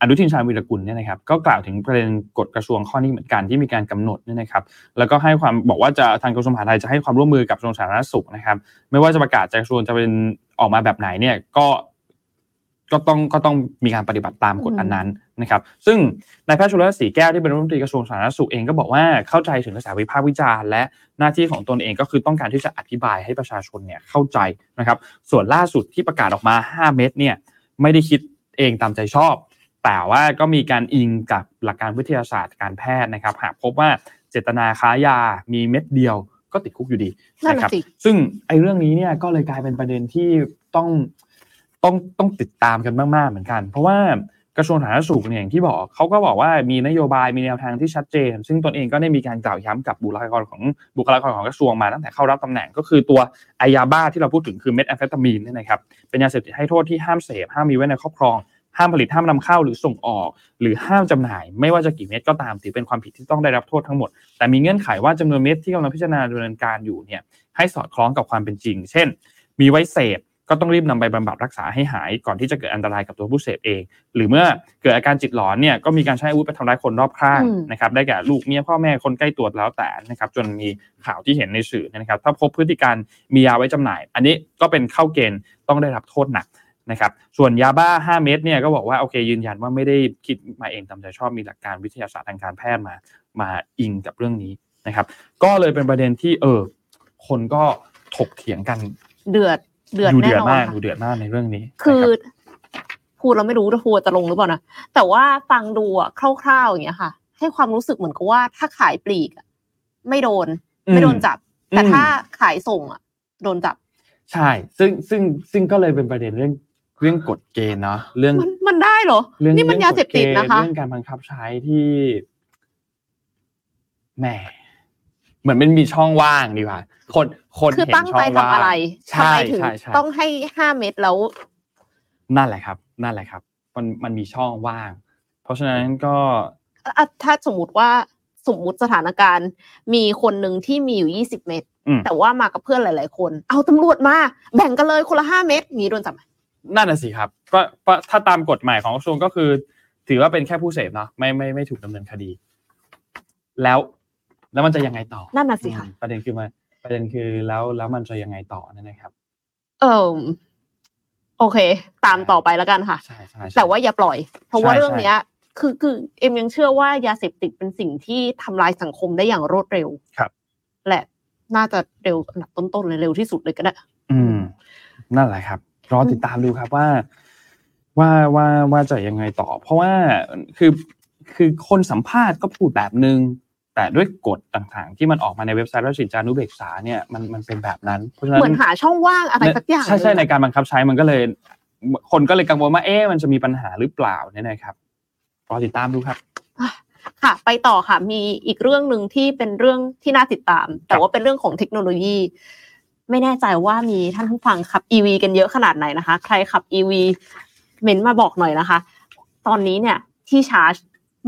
อนุทินชาญวีรกุลเนี่ยนะครับก็กล่าวถึงประเด็นกฎกระทรวงข้อนี้เหมือนกันที่มีการกำหนดเนี่ยนะครับแล้วก็ให้ความบอกว่าจะทางกระทรวงมหาดไทยจะให้ความร่วมมือกับกระทรวงสาธารณสุขนะครับไม่ว่าจะประกาศจากกระทรวงจะเป็นออกมาแบบไหนเนี่ยก็ก็ต้องก็ต้องมีการปฏิบัติตามกฎอันนั้นนะครับ ซึ่งนายแพทย์ชลศรีแก้วที่เป็นรัฐมนตรีกระทรวงสาธารณสุขเองก็บอกว่าเข้าใจถึงกระแสวิพากษ์วิจารณ์และหน้าที่ของตนเองก็คือต้องการที่จะอธิบายให้ประชาชนเนี่ยเข้าใจนะครับ ส่วนล่าสุดที่ประกาศออกมา 5 เม็ดเนี่ยไม่ได้คิดเองตามใจชอบ แต่ว่าก็มีการอิงกับหลักการวิทยาศาสตร์การแพทย์นะครับ หากพบว่าเจตนาค้ายามีเม็ดเดียวก็ติดคุกอยู่ดีนั่นนะคน่ะรับสิซึ่งไอ้เรื่องนี้เนี่ยก็เลยกลายเป็นประเด็นที่ต้องต้องต้องติดตามกันมากๆเหมือนกัน เพราะว่ากระทรวงสาธารณสุขเนี่ยอย่างที่บอกเขาก็บอกว่ามีนโยบายมีแนวทางที่ชัดเจน ซึ่งตนเองก็ได้มีการกล่าวย้ำกับบุคลากรของบุคลากรของกระทรวงมาตั้งแต่เข้ารับตำแหน่งก็คือตัวไอยาบ้าที่เราพูดถึงคือเม็ดแอมเฟตามีนเนี่ยนะครับเป็นยาเสพติดให้โทษที่ห้ามเสพห้ามมีไว้ในครอบครอง ห้ามผลิตห้ามนำเข้าหรือส่งออก หรือห้ามจำหน่าย ไม่ว่าจะกี่เม็ดก็ตามถือเป็นความผิดที่ต้องได้รับโทษทั้งหมด แต่มีเงื่อนไขว่าจำนวนเม็ดที่กำลังพิจารณาดำเนินการอยู่เนี่ยให้สอดคล้องกับความเป็นจริง เช่น มีไว้เสพก็ต้องรีบนำไปบำบัดรักษาให้หายก่อนที่จะเกิดอันตรายกับตัวผู้เสพเอง หรือเมื่อเกิดอาการจิตหลอนเนี่ยก็มีการใช้อาวุธไปทำร้ายคนรอบข้างอืมนะครับได้แก่ลูกเมียพ่อแม่คนใกล้ตัวแล้วแต่นะครับจนมีข่าวที่เห็นในสื่อนะครับ ถ้าพบพฤติการมียาไว้จำหน่าย อันนี้ก็เป็นเข้าเกณฑ์ต้องได้รับโทษหนัก นะครับส่วนยาบ้า 5 เม็ดเนี่ยก็บอกว่าโอเคยืนยันว่าไม่ได้คิดมาเองตามใจชอบมีหลักการวิทยาศาสตร์ทางการแพทย์มามาอิงกับเรื่องนี้นะครับ ก็เลยเป็นประเด็นที่เออคนก็ถกเถียงกันเดือดเดือดดูแน่เดือดนอนมากค่ะดูเดือดมากในเรื่องนี้ คือนะรับพูดเราไม่รู้ว่าทัวร์จะลงหรือเปล่านะแต่ว่าฟังดูอะคร่าวๆอย่างเงี้ยค่ะ ให้ความรู้สึกเหมือนกับว่าถ้าขายปลีกอะไม่โดน ไม่โดนจับ แต่อืมถ้าขายส่งอะโดนจับ ใช่ ซึ่งซึ่งซึ่งก็เลยเป็นประเด็นเรื่อง เรื่องกฎเกณฑ์เนาะเรื่องมันมันได้เหรอเรื่องนี่มันรื่องยาเสพติดกฎกณฑ์นะคะเรื่องการบังคับใช้ที่แหมเหมือนมันมีช่องว่างดีกว่าคนคนคือเห็นตั้งช่อใจงทำว่างอะไรทำใช่ไมถึงใช่ใช่ต้องให้ห้าเม็ดแล้ว นั่นแหละครับ นั่นแหละครับ มันมันมีช่องว่าง เพราะฉะนั้นก็อะถ้าสมมติว่าสมมุติสถานการณ์ มีคนหนึ่งที่มีอยู่ยี่สิบเม็ดอืมแต่ว่ามากับเพื่อนหลาย ๆ คน เอาตำรวจมา แบ่งกันเลยคนละห้าเม็ดนี้โดนจับไหม นั่นน่ะสิครับก็ก็ถ้าตามกฎหมายของกระทรวงก็คือ ถือว่าเป็นแค่ผู้เสพเนาะไม่ไม่ไม่ถูกดำเนินคดี แล้ว แล้วมันจะยังไงต่อนั่นน่ะสิค่ะอืมประเด็นคือมันประเด็นคือแล้วแล้วมันจะยังไงต่อนั่นนะครับ เออโอเค ตามต่อไปแล้วกันค่ะใช่ใช่ใช่แต่ว่าอย่าปล่อย เพราะว่าใช่เรื่องเนี้ย คือคือเอ็มยังเชื่อว่ายาเสพติดเป็นสิ่งที่ทำลายสังคมได้อย่างรวดเร็วครับ และน่าจะเร็วอันดับต้นๆเลยเร็วที่สุดเลยก็ได้ อืม นั่นแหละครับ รอติดตามดูครับว่า ว่าว่าว่าจะยังไงต่อ เพราะว่าคือคือคนสัมภาษณ์ก็พูดแบบนึงแต่ด้วยกฎต่างๆ ที่มันออกมาในเว็บไซต์ราชกิจจานุเบกษาเนี่ยมันมันเป็นแบบนั้นเพราะฉะนั้นเหมือนหาช่องว่างอะไรสักอย่างใช่ใช่หในนึ่งอะการบังคับใช้มันก็เลย คนก็เลยกังวลว่าเอ๊ะมันจะมีปัญหาหรือเปล่าเนี่ยนะครับรอติดตามดูครับค่ะ ไปต่อค่ะมีอีกเรื่องหนึ่งที่เป็นเรื่องที่น่าติดตาม แต่ว่าเป็นเรื่องของเทคโนโลยี ไม่แน่ใจว่ามีท่านผู้ฟังขับ EV กันเยอะขนาดไหนนะคะ ใครขับ EV เม้นมาบอกหน่อยนะคะ ตอนนี้เนี่ยที่ชาร์จ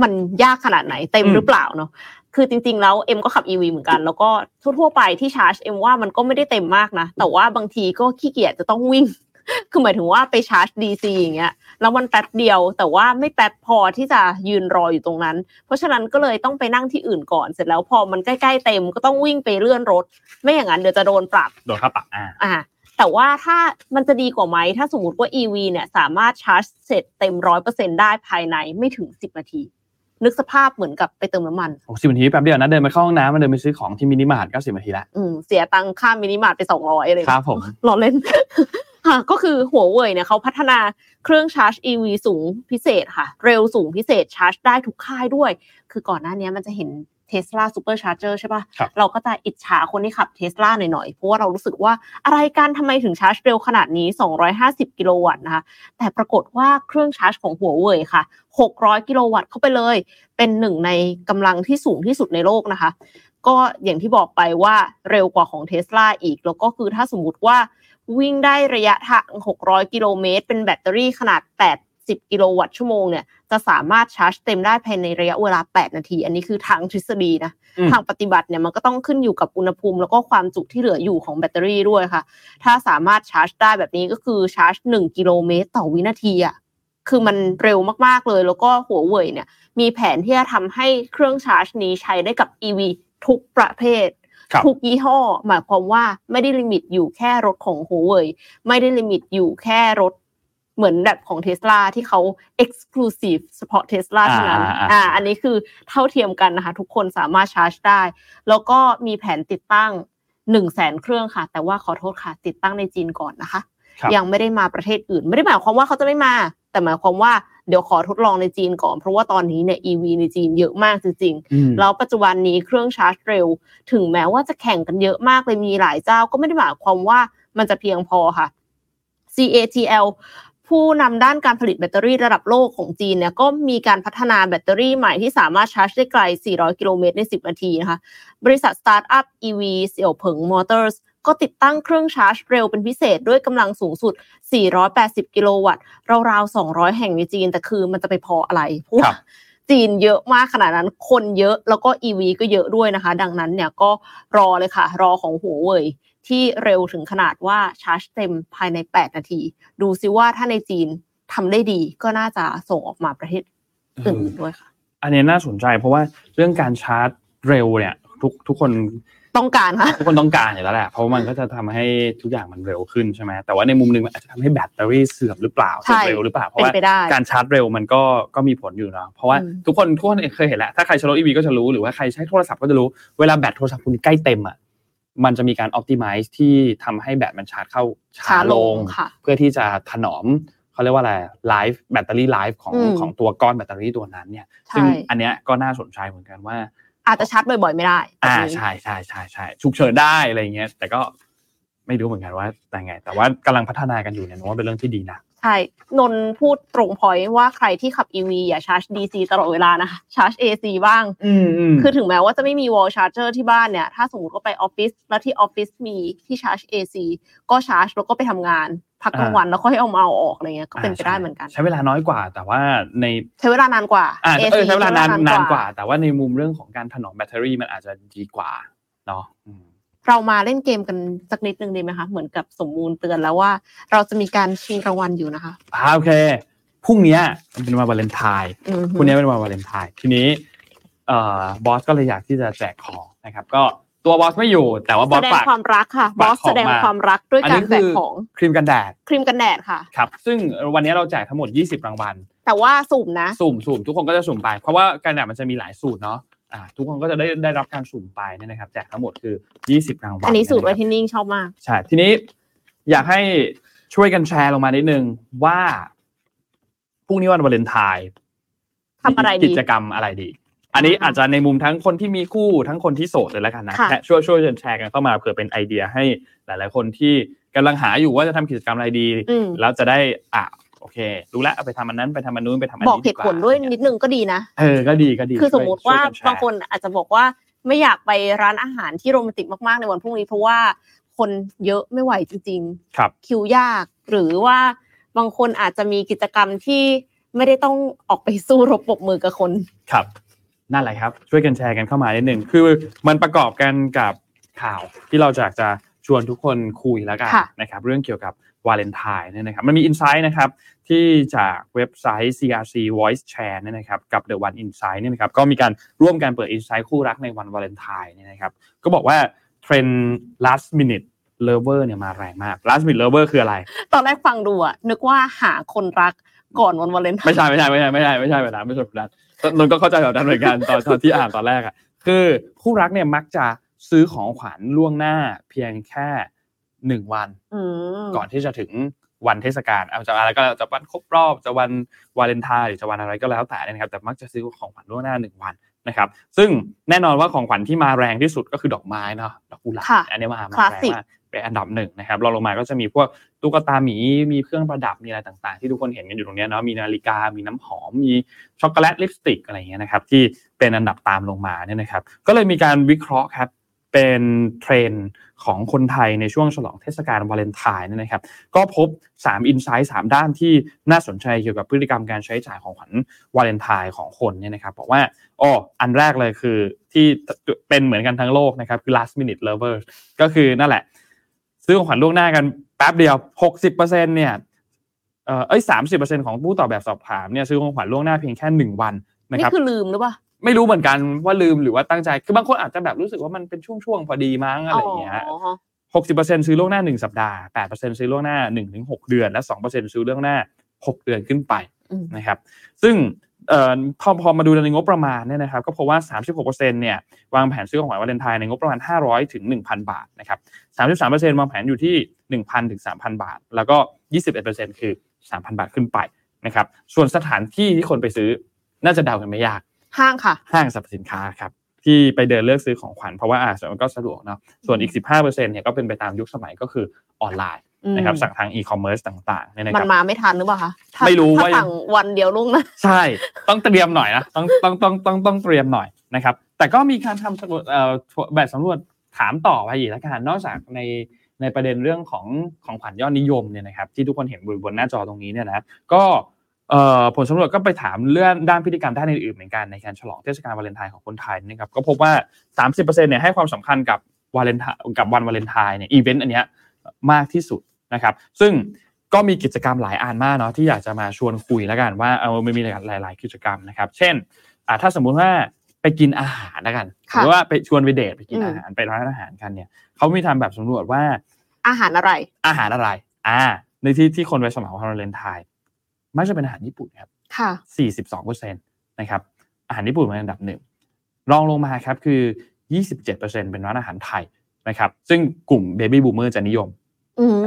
มันยากขนาดไหนเต็มอืมหรือเปล่าเนาะคือจริงๆแล้วเอ็มก็ขับ EV เหมือนกัน แล้วก็ทั่วๆไปที่ชาร์จเอ็มว่ามันก็ไม่ได้เต็มมากนะ แต่ว่าบางทีก็ขี้เกียจจะต้องวิ่ง คือหมายถึงว่าไปชาร์จ DC อย่างเงี้ยแล้วมันแป๊บเดียวแต่ว่าไม่แป๊บพอที่จะยืนรออยู่ตรงนั้น เพราะฉะนั้นก็เลยต้องไปนั่งที่อื่นก่อนเสร็จแล้วพอมันใกล้ๆเต็มก็ต้องวิ่งไปเลื่อนรถ ไม่อย่างนั้นเดี๋ยวจะโดนปรับโดนค่าปรับอ่าอ่าแต่ว่าถ้ามันจะดีกว่าไหมถ้าสมมติว่า EV เนี่ยสามารถชาร์จเสร็จเต็มร้อยเปอร์เซ็นได้ภายในไม่ถึงสิบนาที นึกสภาพเหมือนกับไปเติมน้ำมันหกสิบนาทีแป๊บเดียวนะเดินไปเข้าห้องน้ำมาเดินไปซื้อของที่มินิมาร์ทก็สิบนาทีละอืมเสียตังค่ามินิมาร์ทไปสองร้อยอะไรอย่างเงี้ยรับผมล้อเล่น ค่ะก็คือหัวเว่ยเนี่ยเขาพัฒนาเครื่องชาร์จ EV สูงพิเศษค่ะ เร็วสูงพิเศษชาร์จได้ทุกค่ายด้วย คือก่อนหน้านี้มันจะเห็น Tesla Supercharger ใช่ปะครับเราก็จะอิจฉาคนที่ขับ Tesla หน่อยๆ เพราะว่าเรารู้สึกว่าอะไรการทำไมถึงชาร์จเร็วขนาดนี้ 250 กิโลวัตต์นะคะ แต่ปรากฏว่าเครื่องชาร์จของหัวเว่ยค่ะ 600 กิโลวัตต์เข้าไปเลย เป็นหนึ่งในกำลังที่สูงที่สุดในโลกนะคะ ก็อย่างที่บอกไปว่าเร็วกว่าของเทสลาอีก แล้วก็คือถ้าสมมติว่า วิ่งได้ระยะทาง 600 กิโลเมตร เป็นแบตเตอรี่ขนาด 80 กิโลวัตต์ชั่วโมงเนี่ย จะสามารถชาร์จเต็มได้ภายในระยะเวลา 8 นาที อันนี้คือทางทฤษฎีนะอืมทางปฏิบัติเนี่ยมันก็ต้องขึ้นอยู่กับอุณหภูมิ แล้วก็ความจุที่เหลืออยู่ของแบตเตอรี่ด้วยค่ะ ถ้าสามารถชาร์จได้แบบนี้ก็คือชาร์จ 1 กิโลเมตรต่อวินาทีอะคือมันเร็วมากๆเลย แล้วก็หัวเว่ยเนี่ย มีแผนที่จะทำให้เครื่องชาร์จนี้ใช้ได้กับ EV ทุกประเภทครับ ทุกยี่ห้อ หมายความว่าไม่ได้ limit อยู่แค่รถของหัวเว่ยไม่ได้ limit อยู่แค่รถเหมือนแบบของเทสลาที่เขา exclusive เฉพาะเทสลาเท่านั้น อ่าอ่าอ่าอ่าอันนี้คือเท่าเทียมกันนะคะ ทุกคนสามารถชาร์จได้ แล้วก็มีแผนติดตั้งหนึ่งแสนเครื่องค่ะ แต่ว่าขอโทษค่ะ ติดตั้งในจีนก่อนนะคะครับยังไม่ได้มาประเทศอื่น ไม่ได้หมายความว่าเขาจะไม่มา แต่หมายความว่า เดี๋ยวขอทดลองในจีนก่อน เพราะว่าตอนนี้เนี่ย EV ในจีนเยอะมากจริงๆอืมแล้วปัจจุบันนี้เครื่องชาร์จเร็ว ถึงแม้ว่าจะแข่งกันเยอะมากเลยมีหลายเจ้าก็ไม่ได้หมายความว่ามันจะเพียงพอค่ะ CATL ผู้นำด้านการผลิตแบตเตอรี่ระดับโลกของจีนเนี่ยก็มีการพัฒนาแบตเตอรี่ใหม่ที่สามารถชาร์จได้ไกล 400 กิโลเมตรใน 10 นาทีนะคะ บริษัทสตาร์ทอัพ EV เสี่ยวเผิงมอเตอร์ส ก็ติดตั้งเครื่องชาร์จเร็วเป็นพิเศษด้วยกำลังสูงสุด 480 กิโลวัตต์ราวๆ 200 แห่งในจีน แต่คือมันจะไปพออะไรเพราะครัว่าบจีนเยอะมากขนาดนั้นคนเยอะแล้วก็ EV ก็เยอะด้วยนะคะ ดังนั้นเนี่ยก็รอเลยค่ะ รอของหัวเว่ยที่เร็วถึงขนาดว่าชาร์จเต็มภายใน 8 นาที ดูซิว่าถ้าในจีนทำได้ดีก็น่าจะส่งออกมาประเทศอื่นด้วยค่ะ อันนี้น่าสนใจเพราะว่าเรื่องการชาร์จเร็วเนี่ยทุกทุกคน ต้องการค่ะทุกคนต้องการอยู่แล้วแหละเพราะว่ามันก็จะทำให้ทุกอย่างมันเร็วขึ้นใช่ไหมแต่ว่าในมุมหนึงมันอาจจะทำให้แบตเตอรี่เสื่อมหรือเปล่าใช่เสื่อมเร็วหรือเปล่าเพราะเป็นว่าไปได้การชาร์จเร็วมันก็ก็มีผลอยู่เนาะเพราะว่าอืมทุกคนทุกคนเคยเห็นแหละถ้าใครใช้รถอีวีก็จะรู้หรือว่าใครใช้โทรศัพท์ก็จะรู้เวลาแบตโทรศัพท์คุณใกล้เต็มอะมันจะมีการ optimize ที่ทำให้แบตมันชาร์จเข้าช้าช้าลลงงค่ะเพื่อที่จะถนอมเขาเรียกว่าอะไร life battery life ของอืมของตัวก้อนแบตเตอรี่ตัวนั้นเนี่ยใช่ซึ่งอันเนี้ยก็น่าสนใจเหมือนกันว่า อาจจะชาร์จบ่อยๆไม่ได้อ่าแบบนี้ใช่ใช่ใช่ใช่ฉุกเฉินได้อะไรอย่างเงี้ย แต่ก็ไม่รู้เหมือนกันว่าแต่ไง แต่ว่ากำลังพัฒนากันอยู่เนี่ยผมว่าเป็นเรื่องที่ดีนะใช่นนท์พูดตรงพอยว่าใครที่ขับ EV อย่าชาร์จ DC ตลอดเวลานะคะชาร์จ AC บ้างอืมอืมคือถึงแม้ว่าจะไม่มี wall charger ที่บ้านเนี่ย ถ้าสมมติว่าไปออฟฟิศแล้วที่ออฟฟิศมีที่ชาร์จ AC ก็ชาร์จแล้วก็ไปทำงาน พักกลางวันแล้วค่อยเอามาเอาออกอะไรเงี้ยก็เป็นไปได้เหมือนกัน ใช้เวลาน้อยกว่า แต่ว่าในใช้เวลานานกว่าอ่า AC เออใช้เวลานานนานกว่า แต่ว่าในมุมเรื่องของการถนอมแบตเตอรี่มันอาจจะดีกว่าเนาะอืมเรามาเล่นเกมกันสักนิดนึงดีไหมคะ เหมือนกับสมมูลเตือนแล้วว่า เราจะมีการชิงรางวัลอยู่นะคะอ่าโอเคพรุ่งเนี้ยมันเป็นวันวาเลนไทน์อือพฮึรุ่งนี้เป็นวันวาเลนไทน์ทีนี้เอ่อบอสก็เลยอยากที่จะแจกของนะครับ ก็ ตัวบอสไม่อยู่ แต่ว่าบอแสสดงฝากความรักค่ะ บอสฝากของแสดงมาความรักด้วยอันกานี้รแจกคือของครีมกันแดดครีมกันแดดค่ะครับ ซึ่งวันนี้เราแจกทั้งหมด 20 รางวัล แต่ว่าสุ่มนะ สุ่มสุ่มทุกคนก็จะสุ่มไป เพราะว่ากันแดดมันจะมีหลายสูตรเนาะอ่าทุกคนก็จะได้ได้รับการสุ่มไปเนี่ยนะครับแจกทั้งหมดคือ 20 รางวัลอันนี้สูตรไว้ะคบที่นิ่งชอบมากใช่ทีนี้อยากให้ช่วยกันแชร์ลงมานิดนึงว่าพรุ่งนี้วันวาเลนไทน์ทำอะไรดีกิจกรรมอะไรดี อันนี้อ่าอาจจะในมุมทั้งคนที่มีคู่ทั้งคนที่โสดเลยแล้วกันนะค่ะแชร์ช่วยช่วยกันแชร์กันเข้ามาเผื่อเป็นไอเดียให้หลาย ๆ คนที่กำลังหาอยู่ว่าจะทำกิจกรรมอะไรดีอืมแล้วจะได้อะโอเค รู้แล้วเอาไปทำอันนั้นไปทำอันนู้นไปทำอันบอกนี้เหตุผลด้วยนิดนึงก็ดีนะเออก็ดีก็ดี คือสมมติว่าช่ยกันแชร์บางคนอาจจะบอกว่าไม่อยากไปร้านอาหารที่โรแมนติกมาก ๆ ในวันพรุ่งนี้เพราะว่าคนเยอะไม่ไหวจริงครับๆคิวยาก หรือว่าบางคนอาจจะมีกิจกรรมที่ไม่ได้ต้องออกไปสู้รบปรบมือกับคน ครับ นั่นแหละครับ ช่วยกันแชร์กันเข้ามานิดหนึ่งคือมันประกอบกันกับข่าวที่เราจะจะชวนทุกคนคุยแล้วกันค่ะนะครับเรื่องเกี่ยวกับวาเลนไทน์เนี่ยนะครับมันมี insight นะครับที่จากเว็บไซต์ CRC Voice Share เนี่ยนะครับกับ The One Insight เนี่ยนะครับก็มีการร่วมกันเปิด insight คู่รักในวันวาเลนไทน์เนี่ยนะครับก็บอกว่าเทรนด์ last minute lover เนี่ยมาแรงมาก last minute lover คืออะไร ตอนแรกฟังดูอะนึกว่าหาคนรักก่อนวันวาเลนไทน์ไม่ใช่ไม่ใช่ไม่ใช่ไม่ใช่ไม่ใช่แบบนั้นไม่ใช่แบบนั้น นนท์ก็เข้าใจแบบนั้นเหมือนกันตอนตอนที่อ่านตอนแรกอะคือคู่รักเนี่ยมักจะซื้อของขวัญล่วงหน้าเพียงแค่หนึ่งวันอืมก่อนที่จะถึงวันเทศกาลเอาจะอะไรก็แล้วจะวันครบรอบจะวันวาเลนไทน์หรือจะวันอะไรก็แล้วแต่เนี่ยนะครับ แต่มักจะซื้อของขวัญล่วงหน้าหนึ่งวันนะครับ ซึ่งแน่นอนว่าของขวัญที่มาแรงที่สุดก็คือดอกไม้เนาะดอกกุหลาบค่ะอันนี้มามาแรงคลาสสิกมาก เป็นอันดับหนึ่งนะครับรองลงมาก็จะมีพวกตุ๊กตาหมีมีเครื่องประดับมีอะไรต่างๆ ที่ทุกคนเห็นกันอยู่ตรงนี้เนาะมีนาฬิกา มีน้ำหอม มีช็อกโกแลตลิปสติกอะไรอย่างเงี้ยนะครับที่เป็นอันดับตามลงมาเนี่ยนะครับ ก็เลยมีการวิเคราะห์ครับเป็นเทรนด์ของคนไทยในช่วงฉลองเทศกาลวาเลนไทน์เนี่ยนะครับ ก็พบ3 insight 3ด้านที่น่าสนใจเกี่ยวกับพฤติกรรมการใช้จ่ายของขวัญวาเลนไทน์ของคนเนี่ยนะครับบอกว่าอ๋ออันแรกเลยคือที่เป็นเหมือนกันทั้งโลกนะครับคือ last minute lovers ก็คือนั่นแหละ ซื้อของขวัญล่วงหน้ากันแป๊บเดียว 60%เนี่ยเอ่อเอ้ย30%ของผู้ตอบแบบสอบถามเนี่ยซื้อของขวัญล่วงหน้าเพียงแค่หนึ่งวันนะนี่ครับคือลืมหรือเปล่าไม่รู้เหมือนกันว่าลืมหรือว่าตั้งใจ คือบางคนอาจจะแบบรู้สึกว่ามันเป็นช่วงๆพอดีมั้งอะไรอย่างเงี้ยอ๋อหกสิบเปอร์เซ็นซื้อล่วงหน้าหนึ่งสัปดาห์แปดเปอร์เซ็นซื้อล่วงหน้าหนึ่งถึงหกเดือน และสองเปอร์เซ็นซื้อล่วงหน้า6เดือนขึ้นไปอืมนะครับ ซึ่งเอ่อ พอพอมาดูในงบประมาณเนี่ยนะครับก็พบว่า 36%เนี่ยวางแผนซื้อของขวัญวาเลนไทน์ในงบประมาณ 500 ถึง 1,000 บาทนะครับ 33%วางแผนอยู่ที่ 1,000 ถึง 3,000 บาท แล้วก็ 21%คือ 3,000 บาทขึ้นไปนะครับส่วนสถานที่ที่คนไปซื้อน่าจะเดากันไม่ยาก ห้างค่ะ ห้างสรรพสินค้าครับที่ไปเดินเลือกซื้อของขวัญเพราะว่าอ่ามันก็สะดวกเนาะส่วนอีก 15%เนี่ยก็เป็นไปตามยุคสมัยก็คือออนไลน์อืม นะครับสั่งทางอีคอมเมิร์ซต่างๆเนี่ยนะมัครับมันมาไม่ทันหรือเปล่าคะถ้าไม่รู้ถ้าว่าสั่งวันเดียวลุ้นนะใช่ต้องเตรียมหน่อยนะต้องต้องต้องต้องต้องเตรียมหน่อยนะครับ แต่ก็มีการทำสำรวจเอ่อแบบสำรวจถามต่อไปอีกแล้วกันนอกจากในในประเด็นเรื่องของของขวัญยอดนิยมเนี่ยนะครับ ที่ทุกคนเห็นบนบนหน้าจอตรงนี้เนี่ยนะก็เอ่อผลสำรวจก็ไปถามเรื่องด้านพฤติกรรมด้านอื่นๆเหมือนกันในการฉลองเทศกาลวาเลนไทน์ของคนไทยนะครับก็พบว่า 30%เนี่ยให้ความสำคัญกับวาเลนไทน์กับวันวาเลนไทน์เนี่ยอีเวนต์อันเนี้ยมากที่สุด นะครับซึ่งก็มีกิจกรรมหลายอันมากเนาะที่อยากจะมาชวนคุยแล้วกันว่าเอามันมีหลาย ๆ กิจกรรมนะครับ เช่นอ่าถ้าสมมุติว่าไปกินอาหารแล้วกันค่ะหรือว่าไปชวนไปเดทไปกินอืมอาหารไปร้านอาหารกันเนี่ยเขามีทำแบบสำรวจว่า อาหารอะไร อาหารอะไร อ่า ในที่ที่คนไปสมัครวันวาเลนไทน์มักจะเป็นอาหารญี่ปุ่นครับค่ะ42%นะครับอาหารญี่ปุ่นเป็นอันดับหนึ่งรองลงมาครับคือ27%เป็นร้านอาหารไทยนะครับ ซึ่งกลุ่มเบบี้บูมเมอร์จะนิยมอืม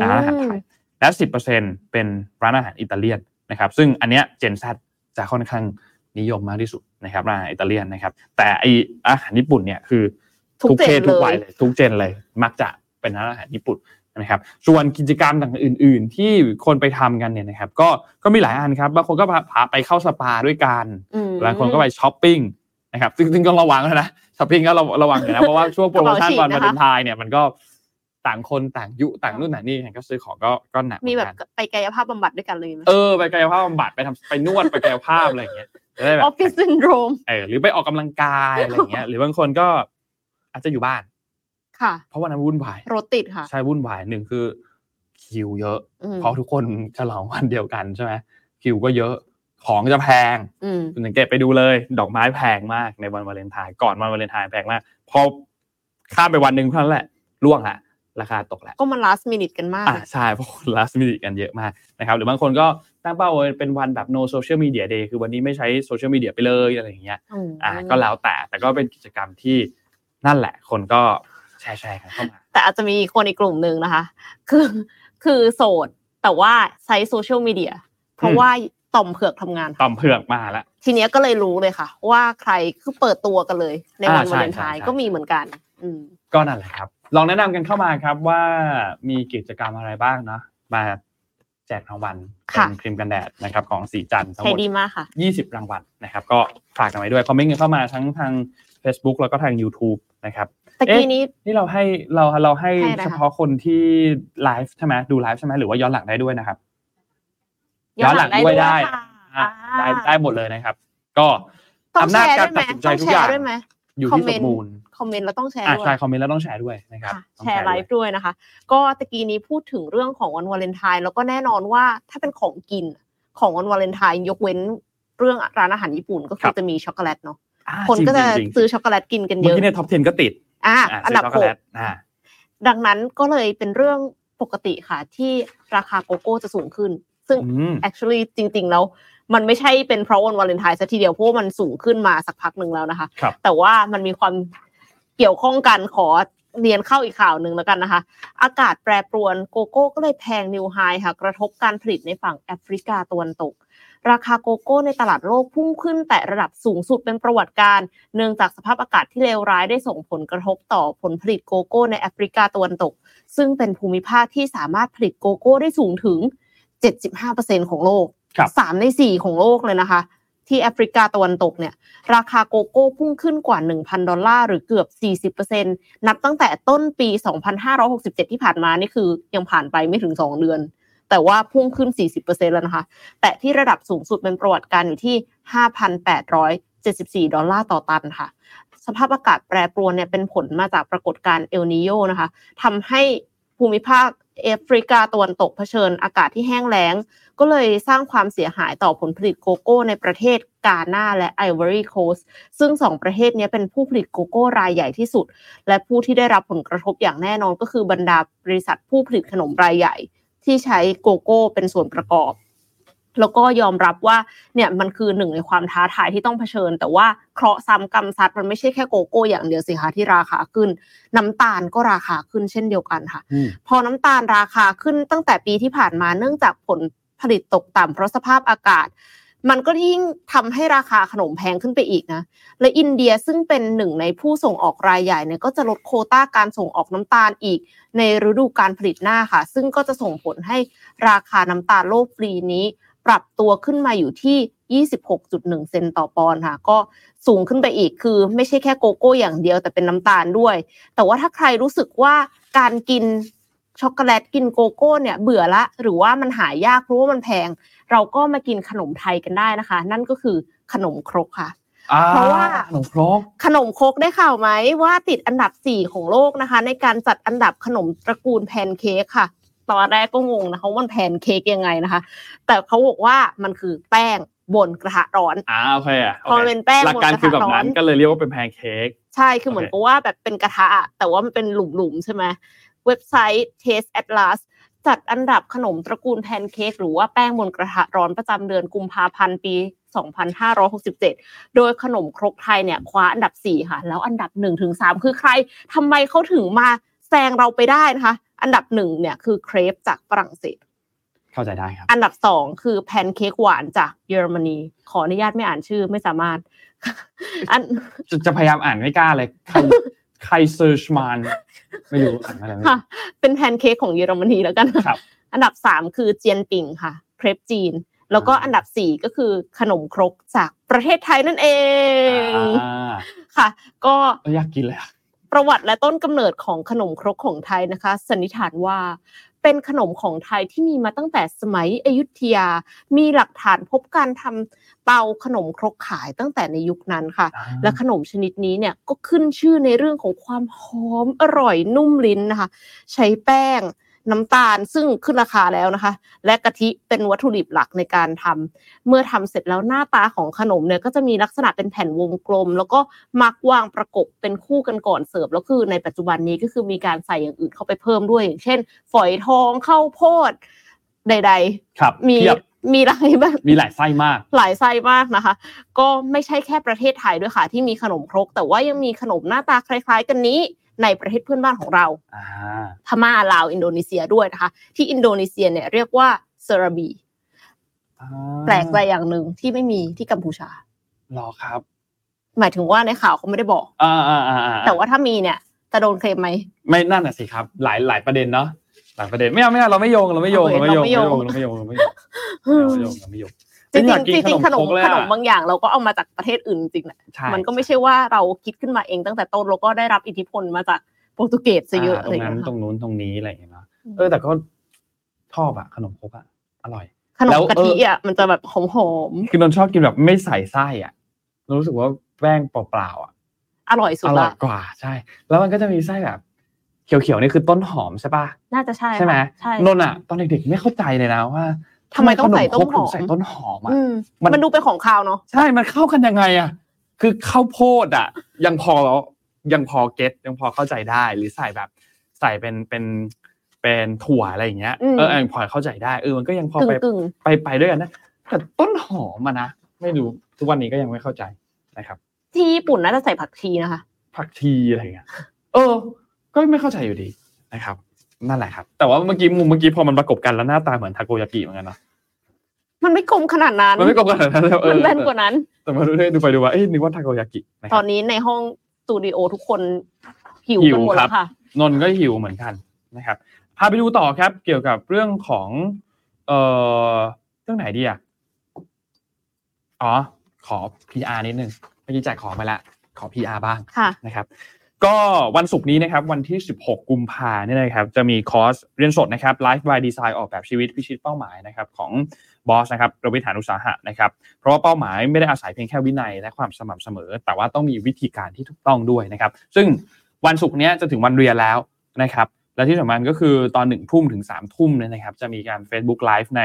ร้านอาหารไทยและ10%เป็นร้านอาหารอิตาเลียนนะครับ ซึ่งอันเนี้ย Gen Z จะค่อนข้างนิยมมากที่สุดนะครับร้านอาหารอิตาเลียนนะครับ แต่ไออาหารญี่ปุ่นเนี่ยคือทุกทุกเพศ gen ทุกวัยเลยเลยทุก gen เลยมักจะเป็นร้านอาหารญี่ปุ่นนะครับส่วนกิจกรรมต่างๆอื่น ๆ ที่คนไปทำกันเนี่ยนะครับ ก็ก็มีหลายอันครับบางคนก็พาพาไปเข้าสปาด้วยกันอืมบางคนก็ไปช้อปปิ้งนะครับซึ่งซึ่งต้องระวังนะช้อปปิ้งก็ระระวังอยู่นะเพราะว่าช่วงโปรโมชั่นกระวันเป๋าฉีกวานะคะเลนไทน์เนี่ยมันก็ ต่างคนต่างยุต่างนู่นต่างนี่ก็ซื้อของก็ก็หนักมีแบบเหอนกันไปกายภาพบำบัดด้วยกันเลยไหมเออไปกายภาพบำบัดไปทำไปนวดไปกายภาพอะไรอย่างเงี้ยจะได้แบอบอฟฟิศซินโดรมเออหรือไปออกกำลังกายอะไรอย่างเงี้ย หรือบางคนก็อาจจะอยู่บ้าน ค่ะ เพราะวันนั้นวุ่นวายรถติดค่ะใช่วุ่นวายหนึ่งคือ คิวเยอะอืมเพราะทุกคนฉลองวันเดียวกันใช่ไหมคิวก็เยอะของจะแพงอืมคุณสังเกตไปดูเลย ดอกไม้แพงมากในวันวาเลนไทน์ก่อนวันวาเลนไทน์แพงมากพอข้ามไปวันหนึ่งเท่านั้นแหละร่วงละ ราคาตกแล้วก็มัน last minute กันมากอ่าใช่เพราะคน last minute กันเยอะมากนะครับหรือบางคนก็ตั้งเป้าไว้เป็นวันแบบ no social media day คือวันนี้ไม่ใช้โซเชียลมีเดียไปเลยอะไรอย่างเงี้ยอืมอ่าก็แล้วแต่แต่ก็เป็นกิจกรรมที่นั่นแหละคนก็แชร์แชร์กันเข้ามาแต่อาจจะมีคนอีกกลุ่มหนึ่งนะคะ คือคือโสดแต่ว่าใช้โซเชียลมีเดียเพราะอืมว่าต่อมเผือกทำงานต่อมเผือกมาแล้วทีเนี้ยก็เลยรู้เลยค่ะ ว่าใครคือเปิดตัวกันเลย ในวันอ่าใช่วาเลนไทน์ใช่ก็มีเหมือนกัน อืมก็นั่นแหละครับ ลองแนะนำกันเข้ามาครับว่ามีกิจกรรมอะไรบ้างเนาะมาแจกรางวัลเป็ค่ะนครีมกันแดดนะครับของสีจันทร์ทั้งหใช้มดดีมากค่ะ20รางวัลนะครับ ก็ฝากกันไว้ด้วยคอมเมนต์กันเข้ามาทั้งทาง Facebook แล้วก็ทาง YouTube นะครับตะกี้นี้นี่เราให้เราเราให้ให้อะไรคะเฉพาะคนที่ไลฟ์ใช่ไหมดูไลฟ์ใช่ไหมหรือว่าย้อนหลังได้ด้วยนะครับ ย้อนหลังได้ด้วยได้ค่ะอะได้ได้หมดเลยนะครับ ก็ต้องอำแชนาจร์กาด้รวยไหมตัดสินใจต้องทุกแชอย่างร์ด้วยไหม อยู่คอมที่เมสนมต์มูลคอมเมนต์แล้วต้องแชร์อ่าด้วยใช่คอมเมนต์แล้วต้องแชร์ด้วยนะครับค่ะต้องแชร์ไลฟ์ด้วยนะคะ ก็ตะกี้นี้พูดถึงเรื่องของวันวาเลนไทน์แล้วก็แน่นอนว่าถ้าเป็นของกินของวันวาเลนไทน์ยกเว้นเรื่องร้านอาหารญี่ปุ่นก็คือจะมีช็อกโกแลตเนาะอ่าคนก็จะจริงๆซื้อช็อกโกแลตกินกันเยเมื่ออะกี้ในท็อป 10 ก็ติดอ่าอ่าอันซื้อดับช็อกโกหแลกตอ่าดังนั้นก็เลยเป็นเรื่องปกติค่ะที่ราคาโกโก้จะสูงขึ้น ซึ่งอืม actually จริง ๆ แล้ว มันไม่ใช่เป็นเพราะวันวาเลนไทน์ซะทีเดียวเพราะว่ามันสูงขึ้นมาสักพักหนึ่งแล้วนะคะครับแต่ว่ามันมีความเกี่ยวข้องกันขอเรียนเข้าอีกข่าวหนึ่งแล้วกันนะคะ อากาศแปรปรวนโกโก้ก็เลยแพง new high ค่ะ กระทบการผลิตในฝั่งแอฟริกาตะวันตก ราคาโกโก้ในตลาดโลกพุ่งขึ้นแตะระดับสูงสุดเป็นประวัติการณ์เนื่องจากสภาพอากาศที่เลวร้ายได้ส่งผลกระทบต่อผลผลิตโกโก้ในแอฟริกาตะวันตก ซึ่งเป็นภูมิภาคที่สามารถผลิตโกโก้ได้สูงถึง 75%ของโลกครับ สามในสี่ของโลกเลยนะคะ ที่แอฟริกาตะวันตกเนี่ย ราคาโกโก้พุ่งขึ้นกว่า 1,000 ดอลลาร์หรือเกือบ 40%นับตั้งแต่ต้นปี 2567 ที่ผ่านมานี่คือยังผ่านไปไม่ถึง 2 เดือน แต่ว่าพุ่งขึ้น 40%แล้วนะคะ แต่ที่ระดับสูงสุดเป็นประวัติการอยู่ที่ 5,874 ดอลลาร์ต่อตันค่ะสภาพอากาศแปรปรวนเนี่ยเป็นผลมาจากปรากฏการณ์เอลนิโยนะคะทำให้ภูมิภาค แอฟริกาตะวันตกเผชิญอากาศที่แห้งแล้ง ก็เลยสร้างความเสียหายต่อผลผลิตโกโก้ในประเทศกานาและไอวอรี่โคสต์ซึ่งสองประเทศนี้เป็นผู้ผลิตโกโก้รายใหญ่ที่สุด และผู้ที่ได้รับผลกระทบอย่างแน่นอนก็คือบรรดาบริษัทผู้ผลิตขนมรายใหญ่ ที่ใช้โกโก้เป็นส่วนประกอบ แล้วก็ยอมรับว่าเนี่ยมันคือหนึ่งในความท้าทายที่ต้องเผชิญ แต่ว่าเคราะห์ซ้ำกรรมซัดมันไม่ใช่แค่โกโก้อย่างเดียวสิคะที่ราคาขึ้น น้ำตาลก็ราคาขึ้นเช่นเดียวกันค่ะอืมพอน้ำตาลราคาขึ้นตั้งแต่ปีที่ผ่านมาเนื่องจากผลผลิตตกต่ำเพราะสภาพอากาศ มันก็ยิ่งทำให้ราคาขนมแพงขึ้นไปอีกนะ และอินเดียซึ่งเป็นหนึ่งในผู้ส่งออกรายใหญ่เนี่ยก็จะลดโควต้าการส่งออกน้ำตาลอีก ในฤดูการผลิตหน้าค่ะ ซึ่งก็จะส่งผลให้ราคาน้ำตาลโลกปีนี้ ปรับตัวขึ้นมาอยู่ที่ 26.1 เซนต์ต่อปอนด์ค่ะ ก็สูงขึ้นไปอีกคือ ไม่ใช่แค่โกโก้อย่างเดียวแต่เป็นน้ำตาลด้วย แต่ว่าถ้าใครรู้สึกว่าการกินช็อกโกแลตกินโกโก้เนี่ยเบื่อละ หรือว่ามันหายากเพราะว่ามันแพง เราก็มากินขนมไทยกันได้นะคะ นั่นก็คือขนมครกค่ะอ่าเพราะว่าขนมครกขนมครกได้ข่าวไหมว่าติดอันดับ4ของโลกนะคะ ในการจัดอันดับขนมตระกูลแพนเค้กค่ะ ตอนแรกก็งงนะคะว่ามันแพนเค้กยังไงนะคะ แต่เขาบอกว่ามันคือแป้งบนกระทะร้อนอ่าโอเคอะพอมันเป็นแป้งหลักการบนกระทะคือแบบนั้นร้อนก็เลยเรียกว่าเป็นแพนเค้กใช่คือเหมือนโอเคกับว่าแบบเป็นกระทะอะแต่ว่ามันเป็นหลุมๆใช่ไหมเว็บไซต์ Taste Atlas จัดอันดับขนมตระกูลแพนเค้กหรือว่าแป้งบนกระทะร้อนประจำเดือนกุมภาพันธ์ปี 2567 โดยขนมครกไทยเนี่ยคว้าอันดับ 4 ค่ะ แล้วอันดับ1ถึง3คือใครทำไมเขาถึงมาแซงเราไปได้นะคะ อันดับหนึ่งเนี่ยคือเครปจากฝรั่งเศส เข้าใจได้ครับ อันดับสองคือแพนเค้กหวานจากเยอรมนี ขออนุญาตไม่อ่านชื่อไม่สามารถ อันจะจะพยายามอ่านไม่กล้าเลยใครใคร de: Kaiserschmarrn ไม่รู้อ่านอะไรไม่รู้ค่ะ เป็นแพนเค้กของเยอรมนีแล้วกันครับ อันดับสามคือเจียนปิงค่ะ เครปจีน แล้วก็อ่าอันดับสี่ก็คือขนมครกจากประเทศไทยนั่นเองอ่าค่ะ ก็เอออยากกินเลยอะ ประวัติและต้นกำเนิดของขนมครกของไทยนะคะ สันนิษฐานว่าเป็นขนมของไทยที่มีมาตั้งแต่สมัยอยุธยา มีหลักฐานพบการทำเตาขนมครกขายตั้งแต่ในยุคนั้นค่ะ และขนมชนิดนี้เนี่ยก็ขึ้นชื่อในเรื่องของความหอมอร่อยนุ่มลิ้นนะคะ ใช้แป้ง น้ำตาลซึ่งขึ้นราคาแล้วนะคะ และกะทิเป็นวัตถุดิบหลักในการทำเมื่อทำเสร็จแล้วหน้าตาของขนมเนี่ยก็จะมีลักษณะเป็นแผ่นวงกลม แล้วก็มักวางประกบเป็นคู่กันก่อนเสิร์ฟแล้วคือในปัจจุบันนี้ก็คือมีการใส่อย่างอื่นเข้าไปเพิ่มด้วย อย่างเช่น ฝอยทองข้าวโพดใดครับๆมีเทียบมีหลายแบบมีหลายไส้มาก หลายไส้มากนะคะ ก็ไม่ใช่แค่ประเทศไทยด้วยค่ะที่มีขนมครก แต่ว่ายังมีขนมหน้าตาคล้าย ๆ กันนี้ ในประเทศเพื่อนบ้านของเราอ่าพม่าลาวอินโดนีเซียด้วยนะคะ ที่อินโดนีเซียเนี่ยเรียกว่าเซราบีแปลกไปอย่างหนึ่งที่ไม่มีที่กัมพูชารอครับ หมายถึงว่าในข่าวเขาไม่ได้บอกอ่าอ่าอ่าอ่าแต่ว่าถ้ามีเนี่ยจะโดนเคลมไหมไม่นั่นน่ะสิครับ หลายหลายประเด็นเนาะหลายประเด็นไม่เอาไม่เอาเราไม่โยงเราไม่โยงโอเคเราไม่โยงเราไม่โยงเราไม่โยงเราไม่โยง เราไม่โยงเราไม่โยงจริงอยากกินๆจริงๆขนมคกเลยขอะนมบางอย่างเราก็เอามาจากประเทศอื่นจริงๆนะใช่มันก็ไม่ใช่ว่าเราคิดขึ้นมาเองตั้งแต่ต้นแล้วก็ได้รับอิทธิพลมาจากโปรตุเกสซะเยอะาอะตรไรงอย่างนั้นเงี้ยตรค่ะงนู้นตรงนี้อะไรอย่างเงี้ยเนาะเออแต่ก็ชอบอะขนมครกอะอร่อยขนแล้มวกะทิอะมันจะแบบหอมคือนนท์ชอบกินแบบไม่ใส่ไส้อะเรารู้สึกว่าแป้งเปล่าๆอะๆอร่อยสุดอร่อละยกว่าใช่ แล้วมันก็จะมีไส้แบบ เขียวๆนี่คือต้นหอมใช่ปะน่าจะใช่ใช่ไหมค่ะใช่นนท์อะตอนเด็กๆไม่เข้าใจเลยนะว่า ทำไมต้องใส่ต้นหอมขมครกถึงใส่ต้นหอมอะอืมมันมันดูเป็นของคาวเนาะใช่มันเข้ากันยังไงอะคือข้าวโพดอะยังพอยังพอเก็ตยังพอเข้าใจได้หรือใส่แบบ ใส่เป็นเป็นเป็นถั่วอะไรอย่างเงี้ยอืมเออยังพอเข้าใจได้เออมันก็ยังพอกึ่งไปกึ่งไปไปด้วยกันนะแต่ต้นหอมอะนะไม่รู้ทุกวันนี้ก็ยังไม่เข้าใจนะครับๆที่ญี่ปุ่นน่าจะใส่ผักชีนะคะ ผักชีอะไรอย่างเงี้ยเออ ก็ไม่เข้าใจอยู่ดีนะครับ นั่นแหละครับ แต่ว่าเมื่อกี้มุมเมื่อกี้พอมันประกบกันแล้วหน้าตาเหมือนทาโกยากิเหมือนกันเนาะมันไม่กลมขนาดนั้นมันไม่ประกบกันขนาดนั้นเอมันอแน่นกว่านั้น แต่มาดูได้ดูไปดูว่าเอ้ยนึกว่าทาโกยากินะคตรัอบนนี้ในห้องสตูดิโอทุกคนหิวหิวกันหมดครัแล้บวค่ะนนท์ก็หิวเหมือนกันนะครับพาไปดูต่อครับ เกี่ยวกับเรื่องของเอ่อเรื่องไหนดีอะอ๋อขอ PR นิดนึงเมื่อกี้แจกของไปแล้วขอ PR บ้างค่ะนะครับ ก็วันศุกร์นี้นะครับวันที่ 16 กุมภาเนี่ยนะครับจะมีคอร์สเรียนสดนะครับ Life by Design ออกแบบชีวิตพิชิตเป้าหมายนะครับของบอสนะครับระวิฐานอุตสาหะนะครับเพราะว่าเป้าหมายไม่ได้อาศัยเพียงแค่วินัยและความสม่ำเสมอ แต่ว่าต้องมีวิธีการที่ถูกต้องด้วยนะครับ ซึ่งวันศุกร์เนี้ยจะถึงวันเรียนแล้วนะครับและที่สำคัญก็คือตอนหนึ่งทุ่มถึง3ามทุ่มเนี่ยนะครับจะมีการ Facebook Live ใน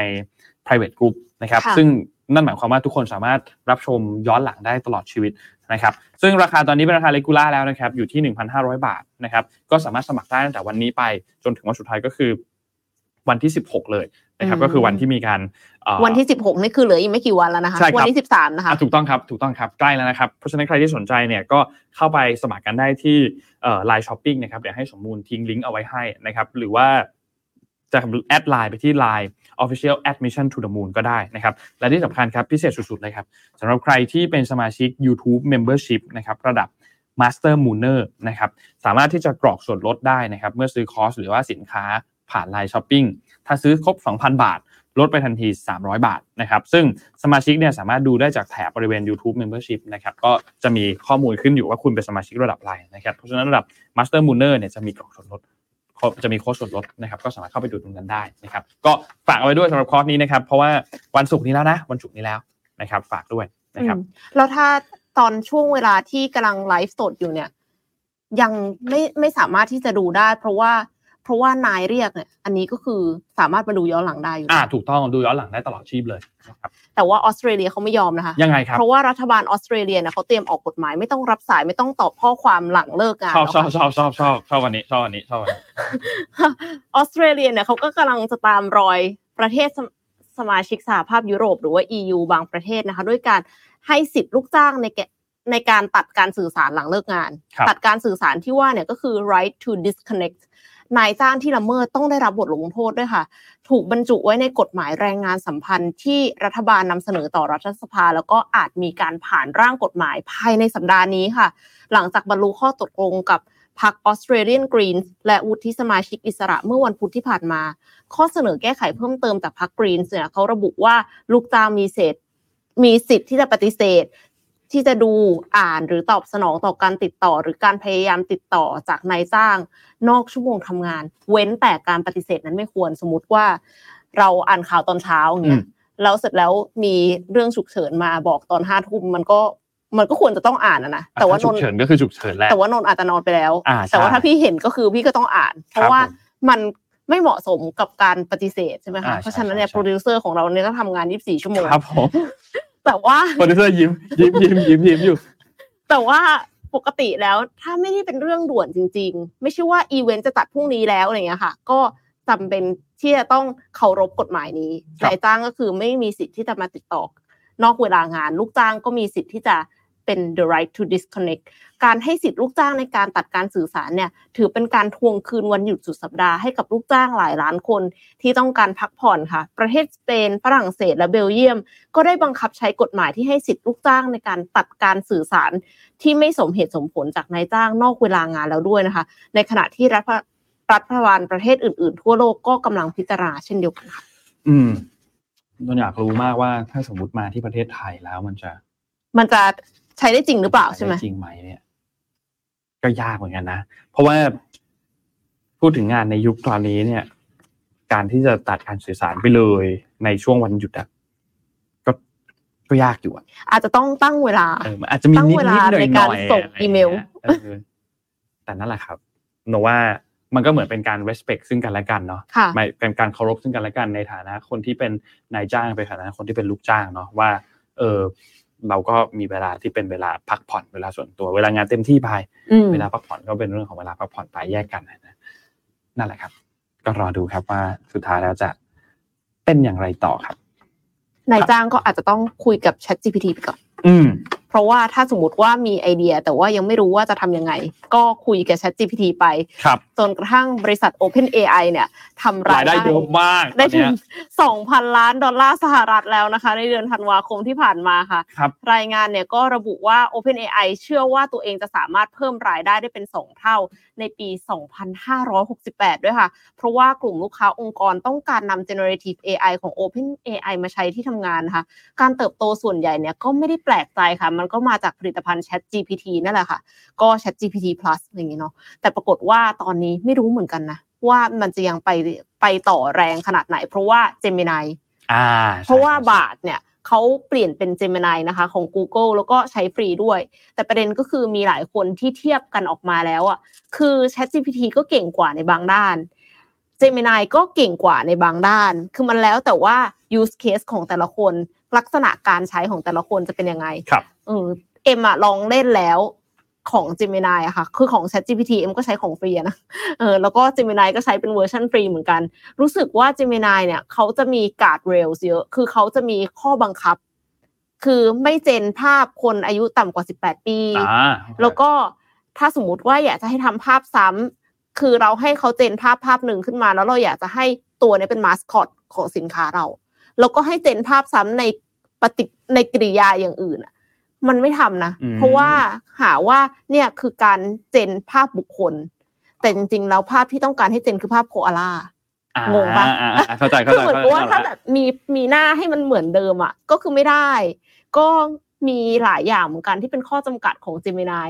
private group นะครับค่ะซึ่ง นั่นหมายความว่าทุกคนสามารถรับชมย้อนหลังได้ตลอดชีวิตนะครับ ซึ่งราคาตอนนี้เป็นราคาเลกูล่าแล้วนะครับ อยู่ที่ 1,500 บาทนะครับ ก็สามารถสมัครได้ตั้งแต่วันนี้ไปจนถึงวันสุดท้ายก็คือวันที่ 16 เลยนะครับอืมก็คือวันที่มีการเอ่อวันที่ 16 นี่คือเหลืออีกไม่กี่วันแล้วนะคะใช่ครับวัที่ 13 นะคะอะถูถูกต้องครับ ถูกต้องครับ ใกล้แล้วนะครับ เพราะฉะนั้นใครที่สนใจเนี่ยก็เข้าไปสมัครกันได้ที่ Line Shopping นะครับ เดี๋ยวให้สมมูลทิ้งลิงก์เอาไว้ให้นะครับ หรือว่า จะ add ไลน์ไปที่ Line Official Admission to the Moon ก็ได้นะครับ และที่สำคัญครับ พิเศษสุดๆเลยครับสำหรับใครที่เป็นสมาชิก YouTube Membership นะครับระดับ Master Mooner นะครับสามารถที่จะกรอกส่วนลดได้นะครับ เมื่อซื้อคอร์สหรือว่าสินค้าผ่าน Line Shopping ถ้าซื้อครบ 2,000 บาท ลดไปทันที 300 บาทนะครับซึ่งสมาชิกเนี่ยสามารถดูได้จากแถบบริเวณ YouTube Membership นะครับก็จะมีข้อมูลขึ้นอยู่ว่าคุณเป็นสมาชิกระดับอะไรนะครับเพราะฉะนั้นระดับ Master Mooner เนี่ยจะมีกล่องส่วนลด จะมีโค้ดส่วนลดนะครับก็สามารถเข้าไปดูตรงนั้นได้นะครับก็ฝากเอาไว้ด้วยสำหรับคอร์สนี้นะครับเพราะว่าวันศุกร์นี้แล้วนะวันศุกร์นี้แล้วนะครับฝากด้วยนะครับแล้วถ้าตอนช่วงเวลาที่กำลังไลฟ์สดอยู่เนี่ยยังไม่ไม่สามารถที่จะดูได้ เพราะว่า ราะว่านายเรียกเนี่ยอันนี้ก็คือสามารถมาดูย้อนหลังได้อยู่อ่าถูกต้องดูย้อนหลังได้ตลอดชีพเลยนะครับแต่ว่าออสเตรเลียเขาไม่ยอมนะคะยังไงครับเพราะว่ารัฐบาลออสเตรเลียเนี่ยเขาเตรียมออกกฎหมายไม่ต้องรับสายไม่ต้องตอบข้อความหลังเลิกงานชอบชอบแล้วชอบชอบชอบชอบวันนี้ชอบวันนี้ชอบวันนี้ค่ะออสเตรเลียเนี่ยเขาก็กำลังจะตามรอยประเทศสมสมาชิกสหภาพยุโรปหรือว่า EU บางประเทศนะคะ ด้วยการให้สิทธิ์ลูกจ้างในแกในการตัดการสื่อสารหลังเลิกงานครับตัดการสื่อสารที่ว่าเนี่ยก็คือ right to disconnect นายจ้างที่ละเมิดต้องได้รับบทลงโทษด้วยค่ะ ถูกบรรจุไว้ในกฎหมายแรงงานสัมพันธ์ที่รัฐบาลนำเสนอต่อรัฐสภา แล้วก็อาจมีการผ่านร่างกฎหมายภายในสัปดาห์นี้ค่ะ หลังจากบรรลุข้อตกลงกับพรรค Australian Greens และวุฒิสมาชิกอิสระเมื่อวันพุธที่ผ่านมา ข้อเสนอแก้ไขเพิ่มเติมจากพรรค Greens เนี่ยเขาระบุว่าลูกจ้างมีเศษมีสิทธิ์ที่จะปฏิเสธ ที่จะดูอ่านหรือตอบสนองต่อการติดต่อ หรือการพยายามติดต่อจากนายจ้าง นอกชั่วโมงทำงาน เว้นแต่การปฏิเสธนั้นไม่ควรสมมติว่า เราอ่านข่าวตอนเช้าอย่างเงี้ยอืมแล้วเสร็จแล้วมีเรื่องฉุกเฉินมาบอกตอนห้าทุ่มมันก็มันก็ควรจะต้องอ่านอะนะแต่ว่าถ้ฉุนกนเฉินก็คือฉุกเฉินแหละแต่ว่านนท์อาจจะนอนไปแล้วอ่าใช่แต่ว่าถ้าพี่เห็นก็คือพี่ก็ต้องอ่าน เพครัราะบว่าผมมันไม่เหมาะสมกับการปฏิเสธใช่ไหมอ่าคะใช่เพราะฉะนั้นเนี่ยใช่โปรดิวเซอร์ของเราเนี่ยก็ทำงาน 24 ชั่วโมงครับผม แต่ว่าโปรดิวเซอร์ยิ้มยิ้มยิ้มยิ้มยิ้มอยู่ แต่ว่าปกติแล้วถ้าไม่ได้เป็นเรื่องด่วนจริง ๆ ไม่ใช่ว่าอีเวนต์จะจัดพรุ่งนี้แล้วอะไรเงี้ยค่ะ ก็จำเป็นที่จะต้องเคารพกฎหมายนี้ครับนายจ้างก็คือไม่มีสิทธิ์ที่จะมาติดต่อนอกเวลางาน ลูกจ้างก็มีสิทธิ์ที่จะเป็น the right to disconnect การให้สิทธิ์ลูกจ้างในการตัดการสื่อสารเนี่ยถือเป็นการทวงคืนวันหยุดสุดสัปดาห์ให้กับลูกจ้างหลายล้านคน ที่ต้องการพักผ่อนค่ะ ประเทศสเปนฝรั่งเศสและเบลเยียม ก็ได้บังคับใช้กฎหมายที่ให้สิทธิ์ลูกจ้างในการตัดการสื่อสาร ที่ไม่สมเหตุสมผลจากนายจ้างนอกเวลางานแล้วด้วยนะคะ ในขณะที่รัฐรัฐบาลประเทศอื่นๆ ทั่วโลกก็กำลังพิจารณาเช่นเดียวกันค่ะอืมนนอยากรู้มากว่าถ้าสมมติมาที่ประเทศไทยแล้วมันจะ มันจะใช้ได้จริงหรือเปล่าใช่ไหมด้จริงไหมเนี่ย ก็ยากเหมือนกันนะ เพราะว่าพูดถึงงานในยุคตอนนี้เนี่ย การที่จะตัดการสื่อสารไปเลยในช่วงวันหยุดอะก็ก็ยากอยู่อะอาจจะต้องตั้งเวลาเออมันอาจจะมีตั้งนิดเวนิลาดหน่อยในหการน่อยส่งอีเมลแต่นั่นแหละครับโนว่ามันก็เหมือนเป็นการ respect ซึ่งกันและกันเนาะค่ะไม่เป็นการเคารพซึ่งกันและกันในฐานะคนที่เป็นนายจ้างไปฐานะคนที่เป็นลูกจ้างเนาะว่า เออ เราก็มีเวลาที่เป็นเวลาพักผ่อนเวลาส่วนตัวเวลางานเต็มที่ไปอืมเวลาพักผ่อนก็เป็นเรื่องของเวลาพักผ่อนไปแยกกันนะนั่นแหละครับ ก็รอดูครับว่าสุดท้ายแล้วจะเป็นอย่างไรต่อครับนายจ้างก็อาจจะต้องคุยกับ Chat GPT ไปก่อนอืม เพราะว่าถ้าสมมติว่ามีไอเดีย แต่ว่ายังไม่รู้ว่าจะทำยังไง ก็คุยกับ Chat GPT ไปครับจนกระทั่งบริษัท Open AI เนี่ยทำรารายยได้ได้เยอะมากได้ตอนถึเนี้งย2,000 ล้านดอลลาร์สหรัฐแล้วนะคะ ในเดือนธันวาคมที่ผ่านมาค่ะครับรายงานเนี่ยก็ระบุว่า OpenAI เชื่อว่าตัวเองจะสามารถเพิ่มรายได้ได้เป็น 2 เท่าในปี 2568 ด้วยค่ะ เพราะว่ากลุ่มลูกค้าองค์กรต้องการนำ generative AI ของ OpenAI มาใช้ที่ทำงานนะคะการเติบโตส่วนใหญ่เนี่ยก็ไม่ได้แปลกใจค่ะมันก็มาจากผลิตภัณฑ์ Chat GPT นั่นแหละค่ะ ก็ Chat GPT Plus อย่างนี้เนาะแต่ปรากฏว่าตอนนี้ไม่รู้เหมือนกันนะว่ามันจะยังไปไปต่อแรงขนาดไหน เพราะว่า Gemini อ่าเพราะว่าใช่บาทเนี่ยเขาเปลี่ยนเป็น Gemini นะคะ ของ Google แล้วก็ใช้ฟรีด้วย แต่ประเด็นก็คือมีหลายคนที่เทียบกันออกมาแล้วอะคือ ChatGPT ก็เก่งกว่าในบางด้าน Gemini ก็เก่งกว่าในบางด้าน คือมันแล้วแต่ว่า use case ของแต่ละคน ลักษณะการใช้ของแต่ละคนจะเป็นยังไงครับ เออเอ็มอะลองเล่นแล้วของ Gemini อะค่ะ คือของ ChatGPT เอ็มก็ใช้ของฟรีอะนะ เออ แล้วก็ Gemini ก็ใช้เป็นเวอร์ชันฟรีเหมือนกัน รู้สึกว่า Gemini เนี่ยเขาจะมี guardrail เยอะ คือเขาจะมีข้อบังคับ คือไม่เจนภาพคนอายุต่ำกว่า 18 ปีอ่าแล้วก็ถ้าสมมุติว่าอยากจะให้ทำภาพซ้ำ คือเราให้เขาเจนภาพภาพหนึ่งขึ้นมา แล้วเราอยากจะให้ตัวเนี้เป็นมาสคอตของสินค้าเรา แล้วก็ให้เจนภาพซ้ำในปฏิในกริยาอย่างอื่นอะ มันไม่ทำนะอืมเพราะว่าหาว่าเนี่ยคือการเจนภาพบุคคล แต่จริงๆแล้วภาพที่ต้องการให้เจนคือภาพโคอาล่าอ่างงปะอ่าอ่าอ่าเข้าใจเข้าคือใจเหมือนเข้ากับว่าใจถ้าแบบมีมีหน้าให้มันเหมือนเดิมอะก็คือไม่ได้ ก็มีหลายอย่างเหมือนกันที่เป็นข้อจำกัดของ Gemini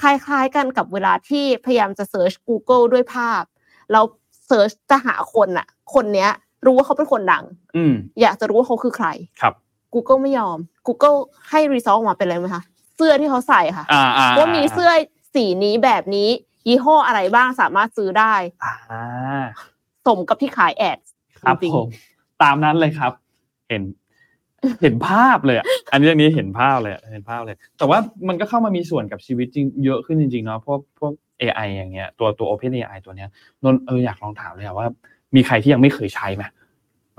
คล้ายๆกันกับเวลาที่พยายามจะเซิร์ช Google ด้วยภาพแล้ว search จะหาคนอะ คนเนี้ย รู้ว่าเขาเป็นคนดังอืมอยากจะรู้ว่าเขาคือใครครับ Google ไม่ยอม Google ให้ result ออกมาเป็นอะไรไหมคะ เสื้อที่เขาใส่ค่ะอ่าอ่าว่ามีเสื้อสีนี้แบบนี้ ยี่ห้ออะไรบ้างสามารถซื้อได้อ่าสมกับที่ขายแอดครับจริงผมตามนั้นเลยครับ เห็น เห็นภาพเลยอะอันนี้อันนี้เห็นภาพเลยอะเห็นภาพเลย แต่ว่ามันก็เข้ามามีส่วนกับชีวิตจริงเยอะขึ้นจริงๆเนาะพวกพวก AI อย่างเงี้ยตัวตัว Open AI ตัวเนี้ยนนท์เอออยากลองถามเลยอะว่า มีใครที่ยังไม่เคยใช้ไหมหม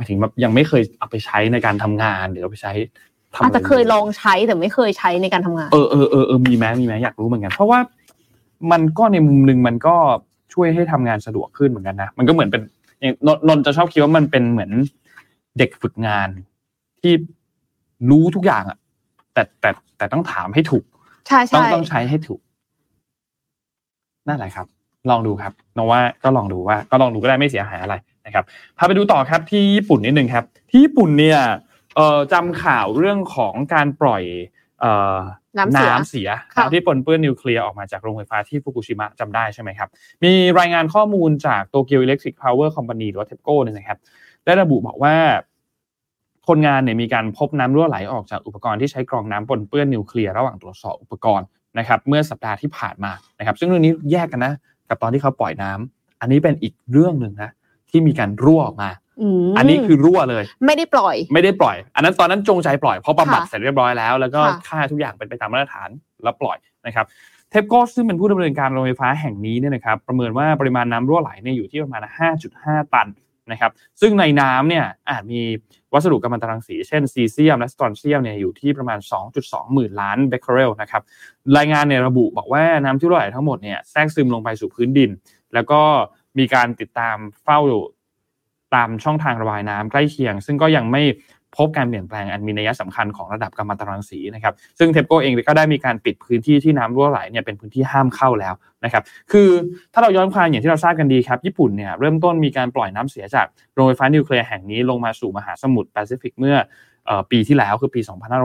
ายถึงแบบยังไม่เคยเอาไปใช้ในการทำงานหรือเอาไปใช้ทำอาจจะไรเคยลองใช้แต่ไม่เคยใช้ในการทำงานเออเออเออเออมีไหมมีไหมอยากรู้เหมือนกัน เพราะว่ามันก็ในมุมหนึ่งมันก็ช่วยให้ทำงานสะดวกขึ้นเหมือนกันนะมันก็เหมือนเป็นอย่างนนนนท์จะชอบคิดว่ามันเป็นเหมือนเด็กฝึกงานที่รู้ทุกอย่างอะแต่แต่แต่ต้องถามให้ถูกใช่ต้องใช่ต้องใช้ให้ถูกนั่นแหละครับ ลองดูครับนองว่าก็ลองดูว่า ก็ลองดูก็ได้ไม่เสียหายอะไร นะครับพาไปดูต่อครับที่ญี่ปุ่นนิดนึงครับ ที่ญี่ปุ่นเนี่ยเอ่อจำข่าวเรื่องของการปล่อยเอ่อน้ำเสียน้ำเสียค่ะน้ำที่ปนเปื้อนนิวเคลียร์ออกมาจากโรงไฟฟ้าที่ฟุกุชิมะจำได้ใช่ไหมครับ มีรายงานข้อมูลจาก Tokyo Electric Power Company หรือว่า TEPCO เนี่ยนะครับ ได้ระบุบอกว่า คนงานเนี่ยมีการพบน้ำรั่วไหลออกจากอุปกรณ์ที่ใช้กรองน้ำปนเปื้อนนิวเคลียร์ระหว่างตรวจสอบอุปกรณ์นะครับ เมื่อสัปดาห์ที่ผ่านมานะครับ ซึ่งเรื่องนี้แยกกันนะ กับตอนที่เขาปล่อยน้ำอันนี้เป็นอีกเรื่องหนึ่งนะ ที่มีการรั่วออกมามอันนี้คือรั่วเลย ไม่ได้ปล่อย ไม่ได้ปล่อย อันนั้นตอนนั้นจงใจปล่อยเพราะบำบัดค่ะเสร็จเรียบร้อยแล้ว แล้วก็ค่ะค่าทุกอย่างเป็นไปตามมาตรฐานแล้วปล่อยนะครับ TEPCO ซึ่งเป็นผู้ดำเนินการโรงไฟฟ้าแห่งนี้เนี่ยนะครับประเมินว่าปริมาณน้ำรั่วไหลเนี่ยอยู่ที่ประมาณ 5.5 ตันนะครับซึ่งในน้ำเนี่ยอาจมีวัสดุกัมมันตรังสี เช่นซีเซียมและสตรอนเซียมเนี่ยอยู่ที่ประมาณ 2.2 หมื่นล้านเบคเคอเรลนะครับรายงานเนี่ยระบุบอกว่าน้ำที่รั่วไหลทั้งหมดเนี่ยแทรกซึมลงไปสู่พื้นดิน แล้วก็ มีการติดตามเฝ้าตามช่องทางระบายน้ำใกล้เคียง ซึ่งก็ยังไม่พบการเปลี่ยนแปลงอันมีนัยสำคัญของระดับกัมมันตรังสีนะครับ ซึ่ง TEPCO เองก็ได้มีการปิดพื้นที่ที่น้ำรั่วไหลเนี่ยเป็นพื้นที่ห้ามเข้าแล้วนะครับ คือถ้าเราย้อนความอย่างที่เราทราบกันดีครับ ญี่ปุ่นเนี่ยเริ่มต้นมีการปล่อยน้ำเสียจากโรงไฟฟ้านิวเคลียร์แห่งนี้ลงมาสู่มหาสมุทรแปซิฟิกเมื่อเอ่อปีที่แล้วคือปี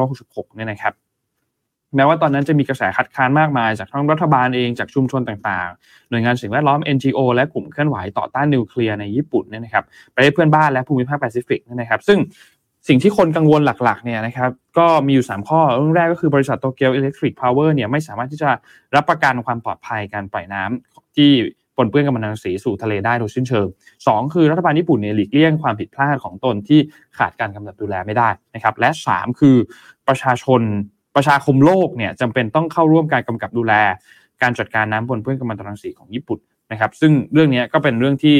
2566เนี่ยนะครับ แม้ว่าตอนนั้นจะมีกระแสคัดค้านมากมาย จากทั้งรัฐบาลเองจากชุมชนต่างๆ หน่วยงานสิ่งแวดล้อม NGO และกลุ่มเคลื่อนไหวต่อต้านนิวเคลียร์ในญี่ปุ่นเนี่ยนะครับประเทศเพื่อนบ้านและภูมิภาคแปซิฟิกนะครับ ซึ่งสิ่งที่คนกังวลหลักๆเนี่ยนะครับก็มีอยู่ 3 ข้อเรื่องแรกก็คือบริษัท Tokyo Electric Power เนี่ยไม่สามารถที่จะรับประกันความปลอดภัยการปล่อยน้ำที่ปนเปื้อนกัมมันตรังสีสู่ทะเลได้โดยสิ้นเชิงสองคือรัฐบาลญี่ปุ่นเนี่ยหลีกเลี่ยงความผิดพลาดของตนที่ขาดการกำกับดูแลไม่ได้นะครับและสามคือประชาชน ประชาคมโลกเนี่ยจำเป็นต้องเข้าร่วมการกำกับดูแล การจัดการน้ำปนเปื้อนกัมมันตรังสีของญี่ปุ่นนะครับ ซึ่งเรื่องนี้ก็เป็นเรื่องที่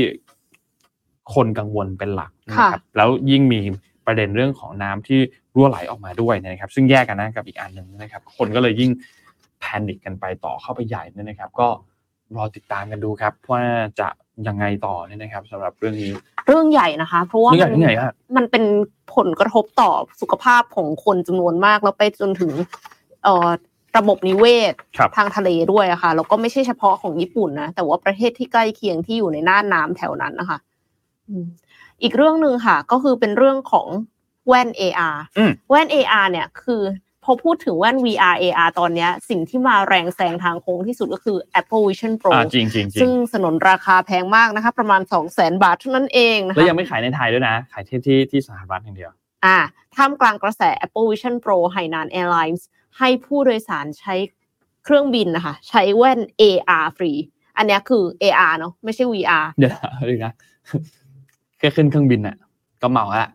คนกังวลเป็นหลักนะครับแล้วยิ่งมีประเด็นเรื่องของน้ำที่รั่วไหลออกมาด้วยนะครับ ซึ่งแยกกันนะกับอีกอันหนึ่งนะครับ คนก็เลยยิ่งแพนิคกันไปต่อเข้าไปใหญ่เนี่ยนะครับ ก็รอติดตามกันดูครับว่าจะยังไงต่อเนี่ยนะครับสำหรับเรื่องนี้ เรื่องใหญ่นะคะ เพราะว่าเรื่องใหญ่มันเรื่องใหญ่มากมันเป็นผลกระทบต่อสุขภาพของคนจำนวนมากแล้วไปจนถึงเอ่อระบบนิเวศครับทางทะเลด้วยอะค่ะแล้วก็ไม่ใช่เฉพาะของญี่ปุ่นนะแต่ว่าประเทศที่ใกล้เคียงที่อยู่ในน่านน้ำแถวนั้นนะคะอืมอีกเรื่องหนึ่งค่ะ ก็คือเป็นเรื่องของแว่น AR อืมแว่น AR เนี่ยคือ พอพูดถึงแว่น VR AR ตอนเนี้ยสิ่งที่มาแรงแซงทางโค้งที่สุดก็คือ Apple Vision Pro อ่าจริงจริงจริซึ่งงสนนราคาแพงมากนะคะ ประมาณ 2 0 0 0 0 0 บาทเท่านั้นเองนะคะแล้วยังไม่ขายในไทยด้วยนะ ขายที่ที่ที่สหรัฐอย่างเดียว อ่าท่ามกลางกระแส Apple Vision Pro ไฮนาน Airlines ให้ผู้โดยสารใช้เครื่องบินนะคะ ใช้แว่น AR ฟรี อันเนี้ยคือ AR เนาะไม่ใช่ VR เดี๋ยวนะเดี๋ยวนะแค่ขึ้นเครื่องบินอะก็เหมาละ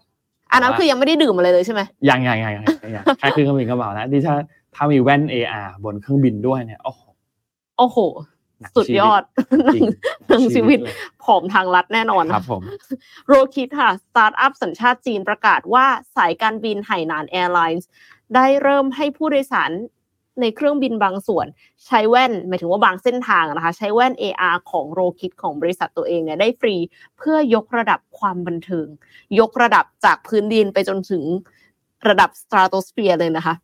อันนั้นคือยังไม่ได้ดื่มอะไรเลยใช่ไหมยังยังยังยังยังแค่ขึ้นเครื่องบินก็เหมาแล้วนี่ถ้าถ้ามีแว่น AR บนเครื่องบินด้วยเนี่ย โอ้โหโอ้โหหนังสุดยอดชีวิตจริงหนังชีวิตเลยผอมทางลัดแน่นอนครับผม Rokid ค่ะ สตาร์ทอัพสัญชาติจีนประกาศว่าสายการบิน Hainan Airlines ได้เริ่มให้ผู้โดยสาร ในเครื่องบินบางส่วนใช้แว่นหมายถึงว่าบางเส้นทางอะนะคะใช้แว่น AR ของ Rokid ของบริษัทตัวเองเนี่ยได้ฟรีเพื่อยกระดับความบันเทิง ยกระดับจากพื้นดินไปจนถึงระดับสตราโตสเฟียร์เลยนะคะ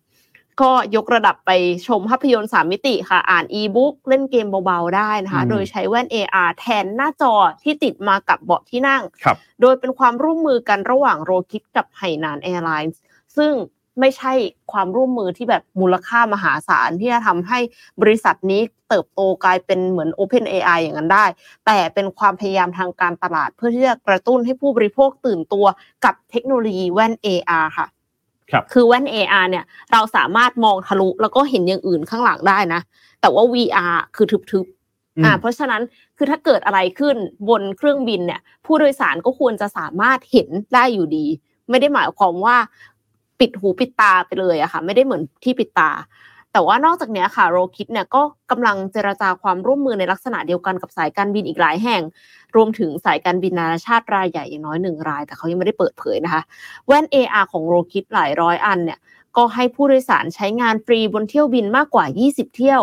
ก็ยกระดับไปชมภาพยนตร์สามมิติค่ะ อ่านอีบุ๊กเล่นเกมเบาๆได้นะคะอืมโดยใช้แว่น AR แทนหน้าจอที่ติดมากับเบาะที่นั่งครับโดยเป็นความร่วมมือกันระหว่างโรคิดกับไหหนานแอร์ไลน์ซึ่ง ไม่ใช่ความร่วมมือที่แบบมูลค่ามหาศาลที่จะทำให้บริษัทนี้เติบโตกลายเป็นเหมือน Open AI อย่างนั้นได้ แต่เป็นความพยายามทางการตลาด เพื่อที่จะกระตุ้นให้ผู้บริโภคตื่นตัวกับเทคโนโลยีแว่น AR ค่ะครับคือแว่น AR เนี่ยเราสามารถมองทะลุแล้วก็เห็นอย่างอื่นข้างหลังได้นะ แต่ว่า VR คือทึบๆอ่าเพราะฉะนั้นคือถ้าเกิดอะไรขึ้นบนเครื่องบินเนี่ย ผู้โดยสารก็ควรจะสามารถเห็นได้อยู่ดี ไม่ได้หมายความว่า ปิดหูปิดตาไปเลยอะค่ะ ไม่ได้เหมือนที่ปิดตา แต่ว่านอกจากนี้ค่ะโรคิดเนี่ยก็กำลังเจรจาความร่วมมือในลักษณะเดียวกันกับสายการบินอีกหลายแห่ง รวมถึงสายการบินนานาชาติรายใหญ่อย่างน้อยหนึ่งราย แต่เขายังไม่ได้เปิดเผยนะคะ แว่น AR ของโรคิดหลายร้อยอันเนี่ยก็ให้ผู้โดยสารใช้งานฟรีบนเที่ยวบินมากกว่า 20 เที่ยว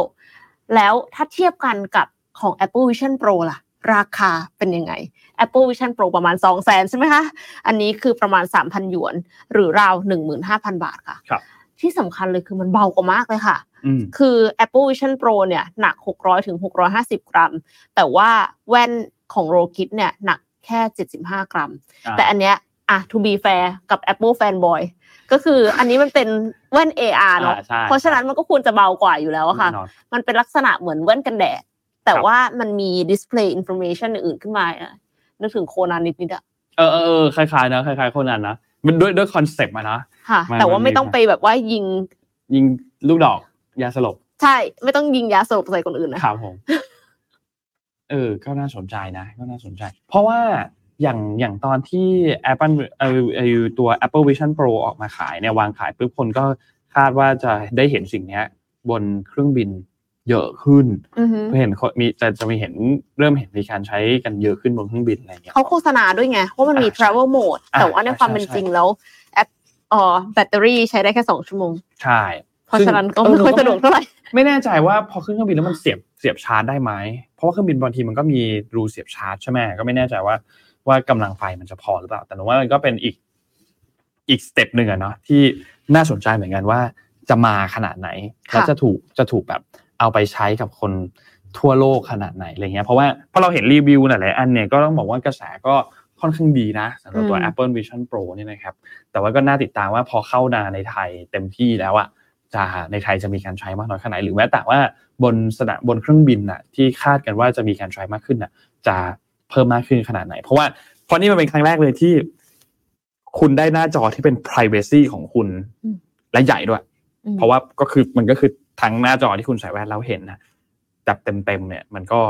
แล้วถ้าเทียบกันกับของ Apple Vision Pro ล่ะ ราคาเป็นยังไง Apple Vision Pro ประมาณ 2 0 0 0 0 0ใช่ไหมคะ อันนี้คือประมาณ 3,000 หยวน หรือราว 15,000 บาทค่ะครับที่สำคัญเลยคือมันเบากว่ามากเลยค่ะอืมคือ Apple Vision Pro เนี่ยหนัก 600ถึง650 กรัม แต่ว่าแว่นของ Rokit เนี่ยหนักแค่ 75 กรัมอ่าแต่อันเนี้ยอะ to be fair กับ Apple fanboy ก็คืออันนี้มันเป็นแว่น AR เนาะอ่าใช่เพราะฉะนั้นมันก็ควรจะเบากว่าอยู่แล้วอะค่ะแน่นอนมันเป็นลักษณะเหมือนแว่นกันแดด แต่ครับว่ามันมี display information อื่นๆขึ้นมาอะนึกถึงโคนันนิดๆอะเออเออเออคล้ายๆนะคล้ายๆคนนั้นนะมันด้วยด้วยคอนเซปต์อะนะค่ะมันแต่ว่ามันไม่ต้องมีไปแบบว่ายิง ยิงลูกดอกยาสลบ ใช่ ไม่ต้องยิงยาสลบใส่คนอื่นนะครับผมเออก็น่าสนใจนะก็น่าสนใจ เพราะว่าอย่างอย่างตอนที่ Apple เออเออตัว Apple Vision Pro ออกมาขายเนี่ยวางขายปุ๊บคนก็คาดว่าจะได้เห็นสิ่งเนี้ยบนเครื่องบิน เยอะขึ้นอือฮึเห็นคนมีจะจะมีเห็นเริ่มเห็นมีการใช้กันเยอะขึ้นบนเครื่องบินอะไรเงี้ยเขาโฆษณาด้วยไงว่ามันมีอ่าใช่ travel mode อ่าแต่ว่าในความใช่เป็นใช่จริงแล้วแอปอ๋อแบตเตอรี่ใช้ได้แค่สองชั่วโมง ใช่ เพราะฉะนั้นก็ไม่ค่อยสะดวกเท่าไหร่ไม่แน่ใจว่าพอขึ้นเครื่องบินแล้วมันเสียบเสียบชาร์จได้ไหมเพราะว่าเครื่องบินบางทีมันก็มีรูเสียบชาร์จใช่ไหมก็ไม่แน่ใจว่าว่ากำลังไฟมันจะพอหรือเปล่า แต่หนูว่ามันก็เป็นอีกอีกสเต็ปหนึ่งอะเนาะที่น่าสนใจเหมือนกันว่าจะมาขนาดไหนค่ะแล้วจะถูกจะถูกแบบ เอาไปใช้กับคนทั่วโลกขนาดไหนอะไรเงี้ยเพราะว่าพอเราเห็นรีวิวหลายๆอันเนี่ยก็ต้องบอกว่ากระแสก็ค่อนข้างดีนะสำหรับตัว Apple Vision Pro เนี่ยนะครับแต่ว่าก็น่าติดตามว่าพอเข้านาในไทยเต็มที่แล้วอะจะในไทยจะมีการใช้มากน้อยขนาดไหนหรือแม้แต่ว่าบนสนามบนเครื่องบินน่ะที่คาดกันว่าจะมีการใช้มากขึ้นน่ะ จะเพิ่มมากขึ้นขนาดไหน เพราะว่าเพราะนี่มันเป็นครั้งแรกเลยที่ คุณได้หน้าจอที่เป็น privacy ของคุณอืมและใหญ่ด้วยอืมเพราะว่าก็คือมันก็คือ ทั้งหน้าจอที่คุณใส่แว่นแล้วเห็นนะแบบเต็มๆเนี่ย มันก็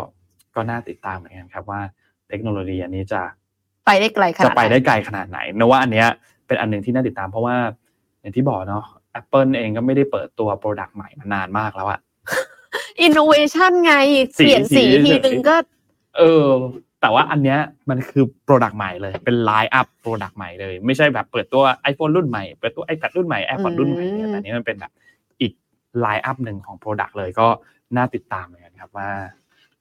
ก็น่าติดตามเหมือนกันครับว่า เทคโนโลยีอันนี้จะไปได้ไกลขนาดจะไปหนได้ไกลขนาดไหนนะว่าอันเนี้ยเป็นอันหนึ่งที่น่าติดตามเพราะว่า อย่างที่บอกเนาะ Apple เองก็ไม่ได้เปิดตัว product ใหม่มานานมากแล้วอะอินโนเวชันไงสีเปลี่ยนสีสีทีเฉยนึงก็ เออ แต่ว่าอันเนี้ยมันคือ product ใหม่เลย เป็น lineup product ใหม่เลย ไม่ใช่แบบเปิดตัว iPhone รุ่นใหม่ เปิดตัว iPad รุ่นใหม่ AirPods รุ่นใหม่เนี่ยแต่อันนี้มันเป็นแบบอีก lineup หนึ่งของ product เลยก็น่าติดตามเหมือนกันครับว่า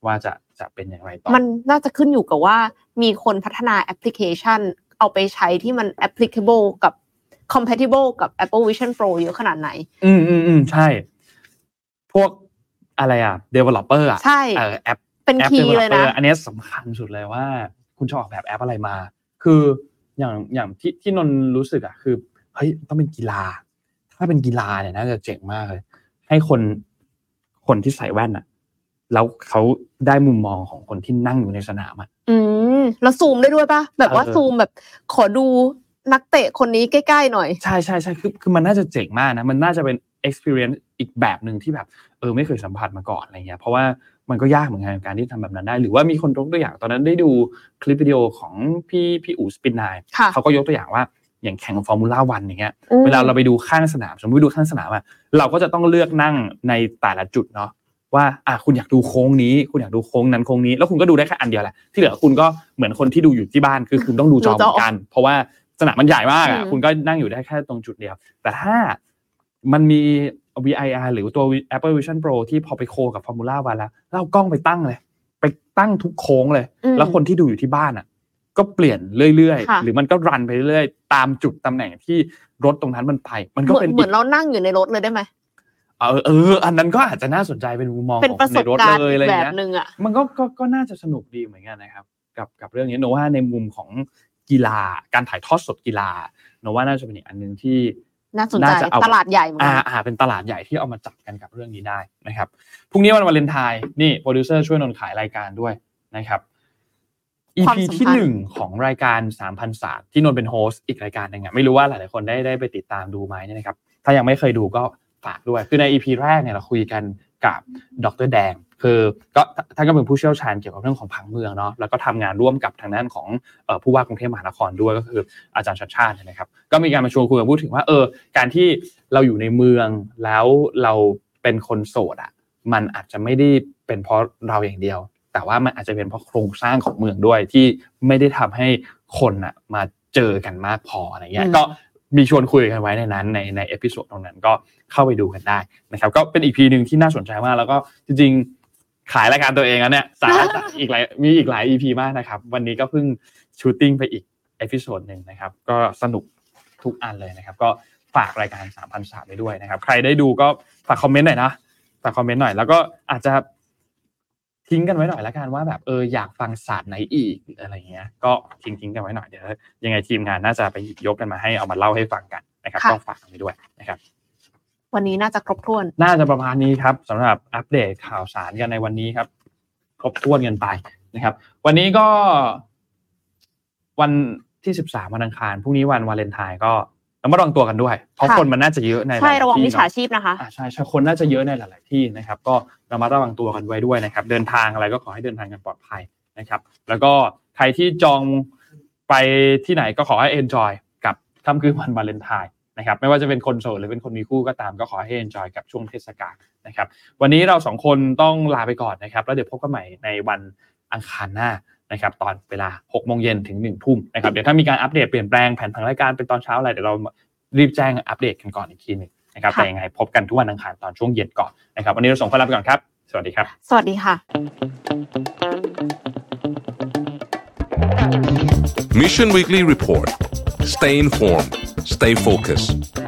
ว่าจะจะเป็นอย่างไรต่อ มันน่าจะขึ้นอยู่กับว่ามีคนพัฒนาแอปพลิเคชัน เอาไปใช้ที่มัน applicable กับ compatible กับ Apple Vision Pro เยอะขนาดไหน อืมอืมอืมใช่ พวกอะไรอะ developer อะใช่เออแอปเป็นแอป key เลยนะ developer อันเนี้ยสำคัญสุดเลยว่า คุณจะออกแบบแอปอะไรมา คืออย่างอย่างที่ที่นนท์รู้สึกอะคือเฮ้ยต้องเป็นกีฬา ถ้าเป็นกีฬาเนี่ยน่าจะเจ๋งมากเลย ให้คนคนที่ใส่แว่นอะแล้วเขาได้มุมมองของคนที่นั่งอยู่ในสนามอะอืมแล้วซูมได้ด้วยปะแบบว่าเออซูมแบบ ขอดูนักเตะคนนี้ใกล้ๆหน่อย ใช่ใช่ใช่คือคือมันน่าจะเจ๋งมากนะ มันน่าจะเป็น experience อีกแบบหนึ่งที่แบบ เออ ไม่เคยสัมผัสมาก่อนอะไรเงี้ย เพราะว่ามันก็ยากเหมือนกันการที่ทำแบบนั้นได้ หรือว่ามีคนยกตัวอย่างตอนนั้นได้ดูคลิปวิดีโอของพี่พี่อู๋สปินนายค่ะเขาก็ยกตัวอย่างว่า อย่างแข่งฟอร์มูล่าวันอย่างเงี้ยอืมเวลาเราไปดูข้างสนามสมมติไปดูข้างสนามอะเราก็จะต้องเลือกนั่งในแต่ละจุดเนาะว่าอะคุณอยากดูโค้งนี้ คุณอยากดูโค้งนั้นโค้งนี้ แล้วคุณก็ดูได้แค่อันเดียวแหละที่เหลือคุณก็เหมือนคนที่ดูอยู่ที่บ้านคือคุณต้องดูจอเหมือนกัน เพราะว่าสนามมันใหญ่มากอะอืมคุณก็นั่งอยู่ได้แค่ตรงจุดเดียว แต่ถ้ามันมี VIR หรือตัว Apple Vision Pro ที่พอไปโคกับ Formula One แล้วเราเอากล้องไปตั้งเลย ไปตั้งทุกโค้งเลยอืมแล้วคนที่ดูอยู่ที่บ้านอะ ก็เปลี่ยนเรื่อยค่ะๆหรือมันก็รันไปเรื่อยๆ ตามจุดตำแหน่งที่รถตรงนั้นมันไป มันเหก็มือเป็นนเหมือนเรานั่งอยู่ในรถเลยได้ไหมเออเออ อันนั้นก็อาจจะน่าสนใจเป็นมุมมองเป็นของประสในบรถการณ์เลยอะไรแบบเงี้ยหนึ่งอะมันก็ก็ก็น่าจะสนุกดีเหมือนกันนะครับ กับกับเรื่องนี้โนว่าในมุมของกีฬาการถ่ายทอดสดกีฬาโนว่าน่าจะเป็นอีกอันหนึ่งที่น่าสนใจน่าจะเอาตลาดใหญ่เหมือนอ่ากันอ่าเป็นตลาดใหญ่ที่เอามาจับกันกับเรื่องนี้ได้นะครับพรุ่งนี้วันวาเลนไทน์นี่โปรดิวเซอร์ช่วยนนท์ขายรายการด้วยนะครับความ EP สัมพันธ์ที่หนึ่งของรายการ3 0 0ศาสตร์ที่นนท์เป็นโฮสต์อีกรายการหนึ่งอะไม่รู้ว่าหลายๆคนได้ได้ไปติดตามดูไหมเนี่ยนะครับ ถ้ายังไม่เคยดูก็ฝากด้วย คือใน EP แรกเนี่ยเราคุยกันกับดรแดง คือก็ท่านก็เป็นผู้เชี่ยวชาญเกี่ยวกับเรื่องของผังเมืองเนาะแล้วก็ทำงานร่วมกับทางด้านของเอ่อผู้ว่ากรุงเทพมหานครด้วยก็คืออาจารย์ชัดชาติเนยนะครับ ก็มีการมาชวนคุยกันพูดถึงว่าเออการที่เราอยู่ในเมืองแล้วเราเป็นคนโสดอะมันอาจจะไม่ได้เป็นเพราะเราอย่างเดียว แต่ว่ามันอาจจะเป็นเพราะโครงสร้างของเมืองด้วยที่ไม่ได้ทำให้คนอะมาเจอกันมากพออะไรเงี้ยอืมก็มีชวนคุยกันไว้ในนั้นในใน episode ตรงนั้นก็เข้าไปดูกันได้นะครับ ก็เป็น EP หนึ่งที่น่าสนใจมากแล้วก็จริงๆขายรายการตัวเองแล้วเนี่ยสาระอีกหลายมีอีกหลาย EP มากนะครับ วันนี้ก็เพิ่ง shooting ไปอีก episode หนึ่งนะครับ ก็สนุกทุกอันเลยนะครับ ก็ฝากรายการ3 0 0 3ไปด้วยนะครับ ใครได้ดูก็ฝากคอมเมนต์หน่อยนะฝากคอมเมนต์หน่อยแล้วก็อาจจะ ทิ้งกันไว้หน่อยละกันว่าแบบเอออยากฟังศาสตร์ไหนอีกหรืออะไรเงี้ย ก็ทิ้งทิ้งๆกันไว้หน่อยเดี๋ยวยังไงทีมงานน่าจะไปหยิบยกกันมาให้เอามาเล่าให้ฟังกันนะครับค่ะก็ฝากกันไปด้วยนะครับ วันนี้น่าจะครบถ้วน น่าจะประมาณนี้ครับสำหรับอัปเดตข่าวสารกันในวันนี้ครับ ครบถ้วนกันไปนะครับ วันนี้ก็วันที่สิบสามวันอังคารพรุ่งนี้วันวาเลนไทน์ก็ ระมัดระวังตัวกันด้วย เพราะค่ะคนมันน่าจะเยอะในหใช่ลายๆระวังที่มิจฉาเนาะชีพนะคะอ่าใช่ใช่คนน่าจะเยอะในหลาย ๆ ที่นะครับ ก็ระมัดระวังตัวกันไว้ด้วยนะครับ เดินทางอะไรก็ขอให้เดินทางกันปลอดภัยนะครับ แล้วก็ใครที่จองไปที่ไหนก็ขอให้ enjoy กับค่ำคืนวันวาเลนไทน์นะครับ ไม่ว่าจะเป็นคนโสดหรือเป็นคนมีคู่ก็ตามก็ขอให้ enjoy กับช่วงเทศกาลนะครับ วันนี้เราสองคนต้องลาไปก่อนนะครับ แล้วเดี๋ยวพบกันใหม่ในวันอังคารหน้า นะครับตอนเวลา6โมงเย็นถึง1ทุ่มนะครับเดี๋ยวถ้ามีการอัปเดตเปลี่ยนแปลงแผนผังรายการเป็นตอนเช้าอะไรเดี๋ยวเรารีบแจ้งอัปเดตกันก่อนอีกทีหนึ่งนะครับค่ะแต่ยังไงพบกันทุกวันอังคารตอนช่วงเย็นก่อนนะครับวันนี้เราส่งคนลาไปก่อนครับ สวัสดีครับ สวัสดีค่ะ Mission Weekly Report. Stay informed. Stay focused.